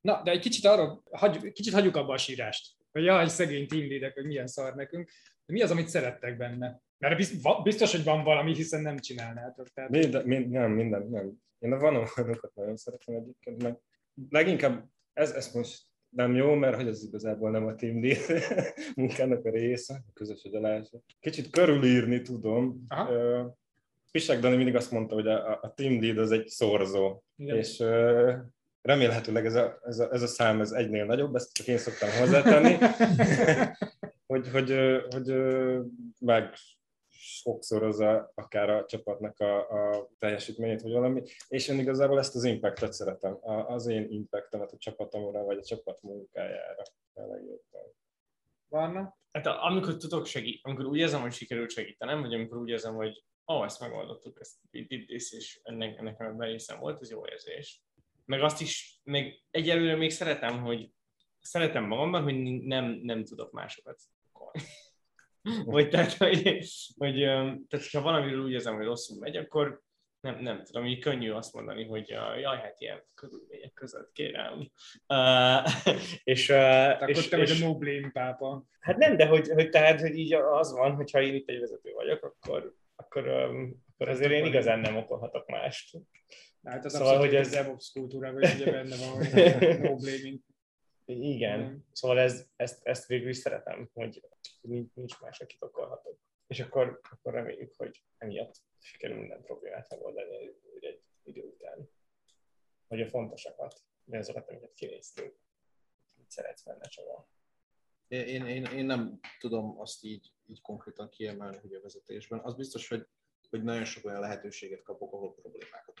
Na, de egy kicsit arra, hagy, kicsit hagyjuk abba a sírást, hogy jaj, szegény team leader, hogy milyen szar nekünk, de mi az, amit szerettek benne? Mert biztos, hogy van valami, hiszen nem csinálnátok. Tehát... Minden, mind, nem, minden, nem. Én a van nagyon szeretem egyébként, meg leginkább ez, ez most nem jó, mert hogy ez igazából nem a team lead munkának a része, a közös agyalása. Kicsit körülírni tudom. Aha. Pisek Dani mindig azt mondta, hogy a, a team lead az egy szorzó, Igen. és remélhetőleg ez a, ez, a, ez a szám ez egynél nagyobb, ezt csak én szoktam hozzátenni, hogy, hogy, hogy meg sokszorozza akár a csapatnak a, a teljesítményét, vagy valami, és én igazából ezt az impactet szeretem, az én impactemet a csapatomra, vagy a csapat munkájára. Legjobban. Hát amikor tudok segíteni, amikor úgy érzem, hogy sikerült segítenem, vagy amikor úgy érzem, hogy ó, oh, ezt megoldottuk, ezt itt és ennek, ennek a berészem volt, ez jó érzés. Meg azt is, meg egyelőre még szeretem, hogy szeretem magamban, hogy nem, nem tudok másokat vagy tehát, hogy, hogy tehát, ha valamiről úgy érzem, hogy rosszul megy, akkor nem, nem tudom, így könnyű azt mondani, hogy jaj, hát ilyen körülmények között kérem. Uh, és, uh, akkor és, te vagy és, a no blame pápa. Hát nem, de hogy, hogy tehát, hogy így az van, hogyha én itt egy vezető vagyok, akkor, akkor, um, akkor azért én igazán nem okolhatok mást. Hát az szóval, hogy ez DevOps kultúrában is ugye benne van, hogy no blaming. Igen, mm. szóval ez, ezt, ezt végül is szeretem, hogy nincs, más, akit okolhatok. És akkor, akkor reméljük, hogy emiatt sikerül minden problémát megoldani egy idő után. Hogy a fontosakat, de azokat, amiket kinéztünk. Mit szeretsz benne, Csaba? Én, én, én nem tudom azt így, így konkrétan kiemelni, hogy a vezetésben. Az biztos, hogy, hogy nagyon sok olyan lehetőséget kapok, ahol problémákat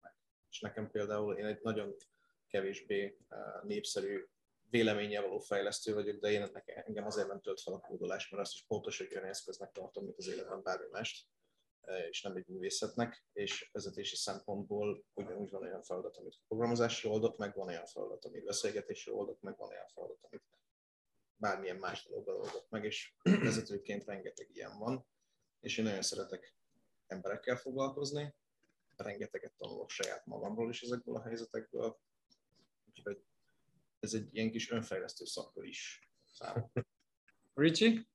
meg. És nekem például én egy nagyon kevésbé uh, népszerű véleménnyel való fejlesztő vagyok, de én engem azért nem tölt fel a kódolás, mert azt is pontos egy olyan eszköznek tartom, mint az életben bármi mást, és nem egy művészetnek, és vezetési szempontból ugyanúgy van olyan feladat, amit programozásra oldok, meg van olyan feladat, amit beszélgetésre oldok, meg van olyan feladat, amit bármilyen más dologgal oldok meg, és vezetőként rengeteg ilyen van, és én nagyon szeretek emberekkel foglalkozni, rengeteget tanulok saját magamról is ezekből a helyzetekből, úgyhogy ez egy ilyen kis önfejlesztő szakkör is számomra. Richie?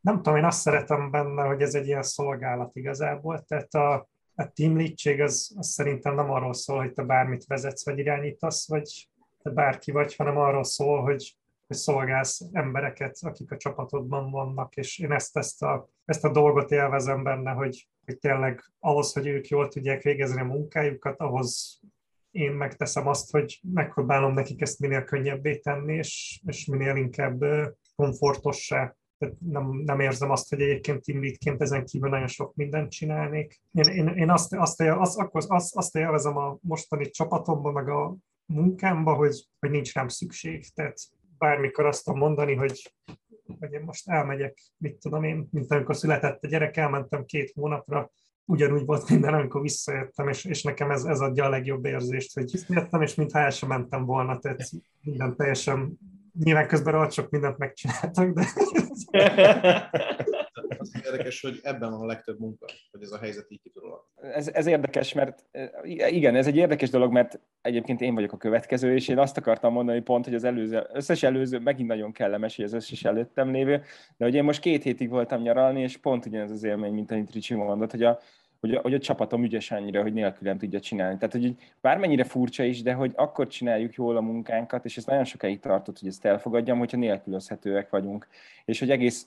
Nem tudom, én azt szeretem benne, hogy ez egy ilyen szolgálat igazából, tehát a, a team leadség az, az szerintem nem arról szól, hogy te bármit vezetsz, vagy irányítasz, vagy te bárki vagy, hanem arról szól, hogy, hogy szolgálsz embereket, akik a csapatodban vannak, és én ezt, ezt, a, ezt a dolgot élvezem benne, hogy, hogy tényleg ahhoz, hogy ők jól tudják végezni a munkájukat, ahhoz én megteszem azt, hogy megpróbálom nekik ezt minél könnyebbé tenni, és, és minél inkább komfortossá. Tehát nem, nem érzem azt, hogy egyébként team leadként ezen kívül nagyon sok mindent csinálnék. Én, én, én azt, azt, azt, azt, azt, azt élvezem a mostani csapatomban, meg a munkámban, hogy, hogy nincs rám szükség. Tehát bármikor azt tudom mondani, hogy, hogy én most elmegyek, mit tudom én, mint amikor született a gyerek, elmentem két hónapra, ugyanúgy volt minden, amikor visszajöttem, és, és nekem ez, ez adja a legjobb érzést, hogy visszajöttem, és mintha el sem mentem volna, tehát minden teljesen, nyilván közben rohadt sok mindent megcsináltak, de... Az érdekes, hogy ebben van a legtöbb munka, hogy ez a helyzet így ki tud alakulni. ez, ez érdekes, mert eh, igen, ez egy érdekes dolog, mert egyébként én vagyok a következő, és én azt akartam mondani pont, hogy az előző, összes előző, megint nagyon kellemes, hogy az összes előttem lévő, de hogy én most két hétig voltam nyaralni, és pont ugyanez az élmény, mint amit Ricsi mondott, hogy a, hogy a, hogy a csapatom ügyes annyira, hogy nélkülem tudja csinálni. Tehát, hogy bármennyire furcsa is, de hogy akkor csináljuk jól a munkánkat, és ez nagyon sokáig tartott, hogy ezt elfogadjam, hogyha nélkülözhetőek vagyunk. És hogy egész,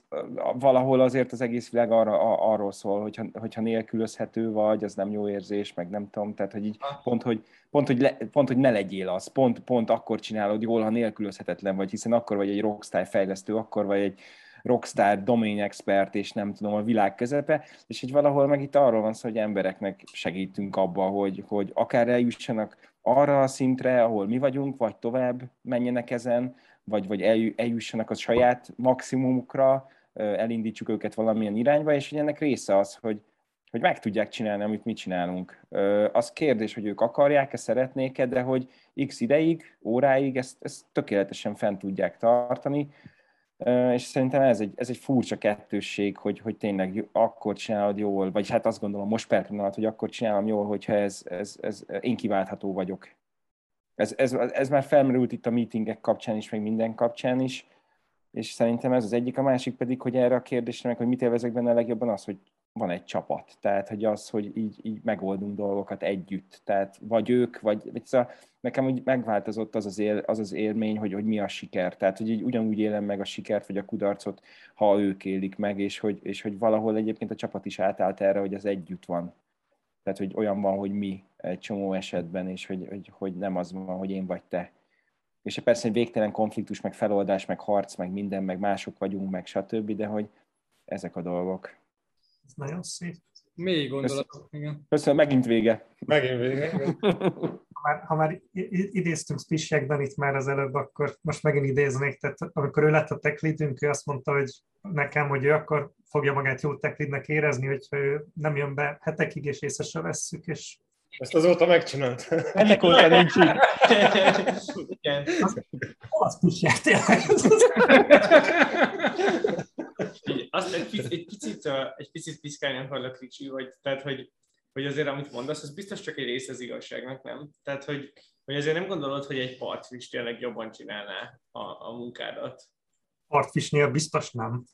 valahol azért az egész világ arra, a, arról szól, hogyha, hogyha nélkülözhető vagy, az nem jó érzés, meg nem tudom, tehát, hogy így pont, hogy, pont, hogy, le, pont, hogy ne legyél az, pont, pont akkor csinálod jól, ha nélkülözhetetlen vagy, hiszen akkor vagy egy rockstar fejlesztő, akkor vagy egy, rockstar, domain expert, és nem tudom, a világ közepe, és hogy valahol meg itt arról van szó, hogy embereknek segítünk abba, hogy, hogy akár eljussanak arra a szintre, ahol mi vagyunk, vagy tovább menjenek ezen, vagy, vagy eljussanak a saját maximumukra, elindítsuk őket valamilyen irányba, és hogy ennek része az, hogy, hogy meg tudják csinálni, amit mi csinálunk. Az kérdés, hogy ők akarják-e, szeretnék-e, de hogy x ideig, óráig ezt, ezt tökéletesen fent tudják tartani, és szerintem ez egy, ez egy furcsa kettősség, hogy, hogy tényleg akkor csinálod jól, vagy hát azt gondolom most per hogy akkor csinálom jól, hogyha ez, ez, ez én kiváltható vagyok. Ez, ez, ez már felmerült itt a meetingek kapcsán is, meg minden kapcsán is, és szerintem ez az egyik, a másik pedig, hogy erre a kérdésre meg, hogy mit élvezek benne a legjobban az, hogy van egy csapat, tehát hogy az, hogy így, így megoldunk dolgokat együtt, tehát vagy ők, vagy, vagy szóval nekem úgy megváltozott az az, él, az, az élmény, hogy, hogy mi a siker, tehát hogy így ugyanúgy élem meg a sikert vagy a kudarcot, ha ők élik meg, és hogy, és hogy valahol egyébként a csapat is átállt erre, hogy az együtt van. Tehát, hogy olyan van, hogy mi egy csomó esetben, és hogy, hogy, hogy nem az van, hogy én vagy te. És persze egy végtelen konfliktus, meg feloldás, meg harc, meg minden, meg mások vagyunk, meg stb., de hogy ezek a dolgok. Ez nagyon szép. Mély gondolatok, igen. Köszönöm, megint vége. Megint vége. Ha már, ha már idéztünk Spisiek itt már az előbb, akkor most megint idéznék, tehát amikor ő lett a tech leadünk, ő azt mondta, hogy nekem, hogy ő akkor fogja magát jó tech leadnek érezni, hogyha ő nem jön be hetekig, és észre se vesszük, és Ezt azóta megcsinált. Ennek óta nincs így. Igen. tényleg. Így, azt egy picit, egy picit, egy picit piszkálni akarlak, Ricsi, hogy, tehát, hogy, hogy azért, amit mondasz, az biztos csak egy része az igazságnak, nem? Tehát, hogy, hogy azért nem gondolod, hogy egy partfish tényleg jobban csinálná a, a munkádat. Partfishnél biztos nem.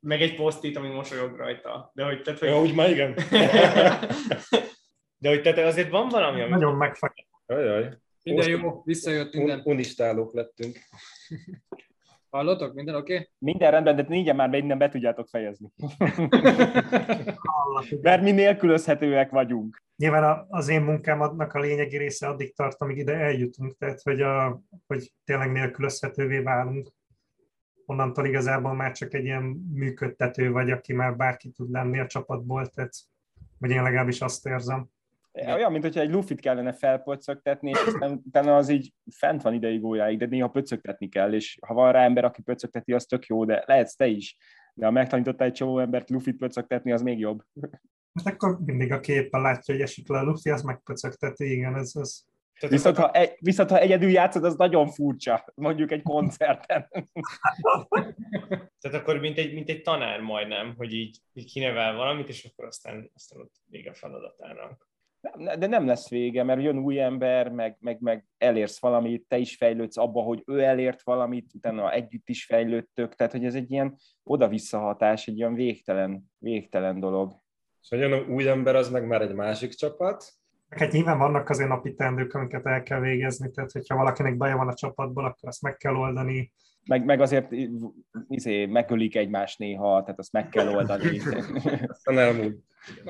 Meg egy posztit, ami mosolyog rajta. De hogy, tehát, hogy... Ja, úgy már igen. De hogy tehát azért van valami, ami... Nagyon megfog. Ajaj. Minden jó, visszajött minden. Un- unistálók lettünk. Hallotok? Minden oké? Okay? Minden rendben, de négyen már be innen be tudjátok fejezni. Mert mi nélkülözhetőek vagyunk. Nyilván az én munkámnak a lényegi része addig tart, amíg ide eljutunk, tehát hogy, a, hogy tényleg nélkülözhetővé válunk. Onnantól igazából már csak egy ilyen működtető vagy, aki már bárki tud lenni a csapatból, tehát vagy én legalábbis azt érzem. Olyan, mint hogyha egy lufit kellene felpöcögtetni, és aztán utána az így fent van ideig óráig, de néha pöcögtetni kell, és ha van rá ember, aki pöcögteti, az tök jó, de lehetsz te is. De ha megtanítottál egy csomó embert lufit pöcögtetni, az még jobb. Hát akkor mindig a képen látja, hogy esik le a lufi, az megpöcögteti, igen, ez, ez Viszont ha, egy, viszont ha egyedül játszod, az nagyon furcsa, mondjuk egy koncerten. Tehát akkor mint egy, mint egy tanár majdnem, hogy így, így kinevel valamit, és akkor aztán, aztán ott vége a feladatának. De nem lesz vége, mert jön új ember, meg, meg, meg elérsz valamit, te is fejlődsz abba, hogy ő elért valamit, utána együtt is fejlődtök, tehát hogy ez egy ilyen oda-vissza hatás, egy ilyen végtelen, végtelen dolog. És ha jön új ember, az meg már egy másik csapat. Hát nyilván vannak azért napi teendők, amiket el kell végezni, tehát hogyha valakinek baja van a csapatból, akkor azt meg kell oldani. Meg, meg azért izé, megölik egymást néha, tehát azt meg kell oldani. Aztán elmúlt.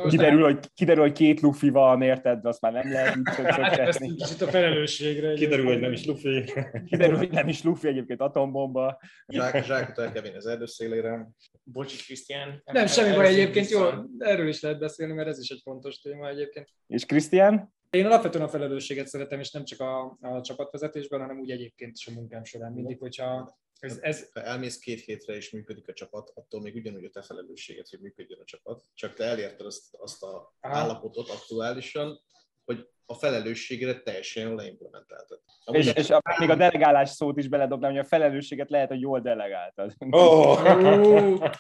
kiderül, hogy, kiderül, hogy két lufi van, érted, de azt már nem lehet így Hát pöcögtetni. ezt a felelősségre. Kiderül, hogy nem is Luffy. Kiderül, hogy nem is lufi, egyébként atombomba. Zsák, zsákot el kell vinni az erdő szélére. Bocsi, Krisztián. Nem, semmi baj egyébként, jó, erről is lehet beszélni, mert ez is egy fontos téma egyébként. És Krisztián? Én alapvetően a felelősséget szeretem, és nem csak a, a csapatvezetésben, hanem úgy egyébként is a munkám során. Mindig, hogyha ez, ez Ha elmész két hétre és működik a csapat, attól még ugyanúgy a te felelősséget, hogy működjön a csapat. Csak te elérted azt, azt a Aha. állapotot aktuálisan, hogy a felelősségre teljesen leimplementáltad. És, Amúgy és a, még a delegálás szót is beledobnám, hogy a felelősséget lehet, hogy jól delegáltad. Oh.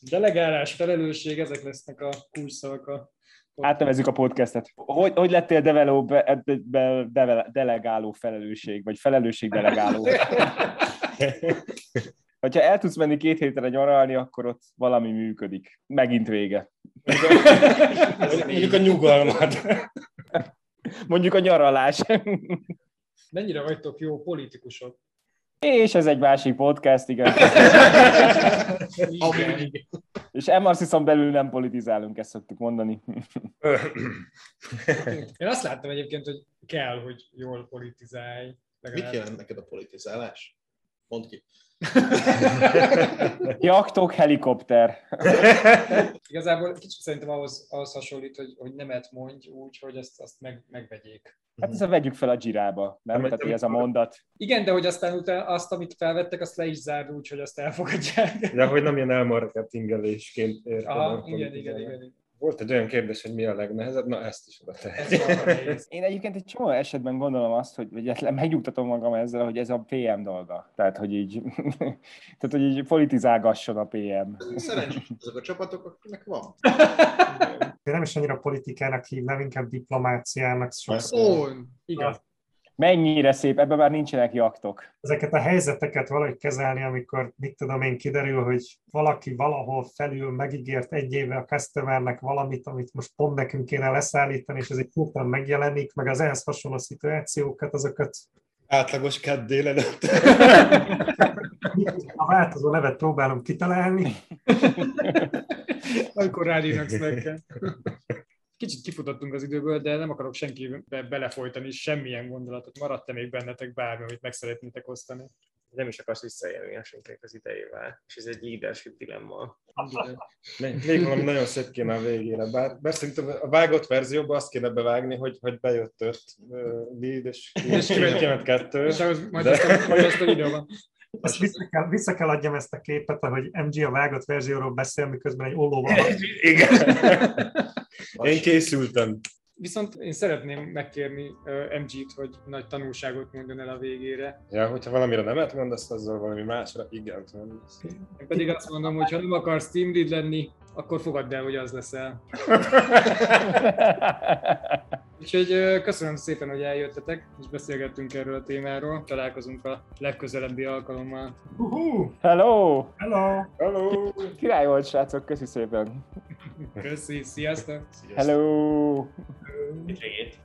Delegálás, felelősség, ezek lesznek a kulcsszavak a Átnevezzük a podcastet. Hogy, hogy lettél develó, be, be, de, delegáló felelősség, vagy felelősség delegáló? Hogyha el tudsz menni két hétre nyaralni, akkor ott valami működik. Megint vége. Mondjuk a nyugalmat. Mondjuk a nyaralás. Mennyire vagytok jó politikusok? És ez egy másik podcast, igen. Amúgy. És Emarsiszon belül nem politizálunk, ezt szoktuk mondani. Én azt láttam egyébként, hogy kell, hogy jól politizálj. Mit legalább. jelent neked a politizálás? Mondd ki. Jaktok, helikopter. Igazából kicsit szerintem ahhoz, ahhoz hasonlít, hogy, hogy nemet mondj úgy, hogy azt, azt meg, megvegyék. Hát ezt vegyük fel a girába, nem? Nem, Tehát ez a mondat. Igen, de hogy aztán utána azt, amit felvettek, azt le is zárd úgy, hogy azt elfogadják. De hogy nem ilyen elmarketingelésként érted. Aha, a igen, igen, igen. igen. Volt egy olyan kérdés, hogy mi a legnehezebb, na ezt is oda. Én egyébként egy csomó esetben gondolom azt, hogy vagy megnyugtatom magam ezzel, hogy ez a PM dolga. Tehát, hogy így, tehát, hogy így politizálgasson a PM. Szerencsés azok a csapatok, akiknek van. Én nem is annyira politikának hívnám, inkább diplomáciának sokszor. Ó, igen. Mennyire szép, ebben már nincsenek jaktok. Ezeket a helyzeteket valahogy kezelni, amikor, mit tudom én, kiderül, hogy valaki valahol felül megígért egy éve a customernek valamit, amit most pont nekünk kéne leszállítani, és ez egy hirtelen megjelenik, meg az ehhez hasonló szituációkat, azokat Átlagos kedd délelőtt. a változó nevet próbálom kitalálni. Amikor ráírnak slack Kicsit kifutottunk az időből, de nem akarok senkibe belefolytani semmilyen gondolatot. Maradt-e még bennetek bármi, amit meg szeretnétek osztani? nem is akarsz visszaélni a senkinek az idejével. És ez egy leadership dilemma. Még valami nagyon szép kéne a végére. Bár, bár szerintem a vágott verzióban azt kéne bevágni, hogy, hogy bejött öt uh, lead, és, és kiment kettő. És ahhoz majd, De- azt a, majd azt a videóban. Ezt vissza kell, vissza kell adjam ezt a képet, ahogy MG a vágott verzióról beszél, miközben egy ollóval Igen. Én készültem. Viszont én szeretném megkérni uh, MG-t, hogy nagy tanulságot mondjon el a végére. Ja, hogyha valamire nemet mondasz, azzal valami másra igen mondasz. Én pedig azt mondom, hogy ha nem akarsz team lead lenni, akkor fogadd el, hogy az leszel. Úgyhogy köszönöm szépen, hogy eljöttetek, és beszélgettünk erről a témáról. Találkozunk a legközelebbi alkalommal. Uhú, Hello! hello! Hello! Király volt, srácok, köszi szépen. Köszi, sziasztok! Hello! Itt végét.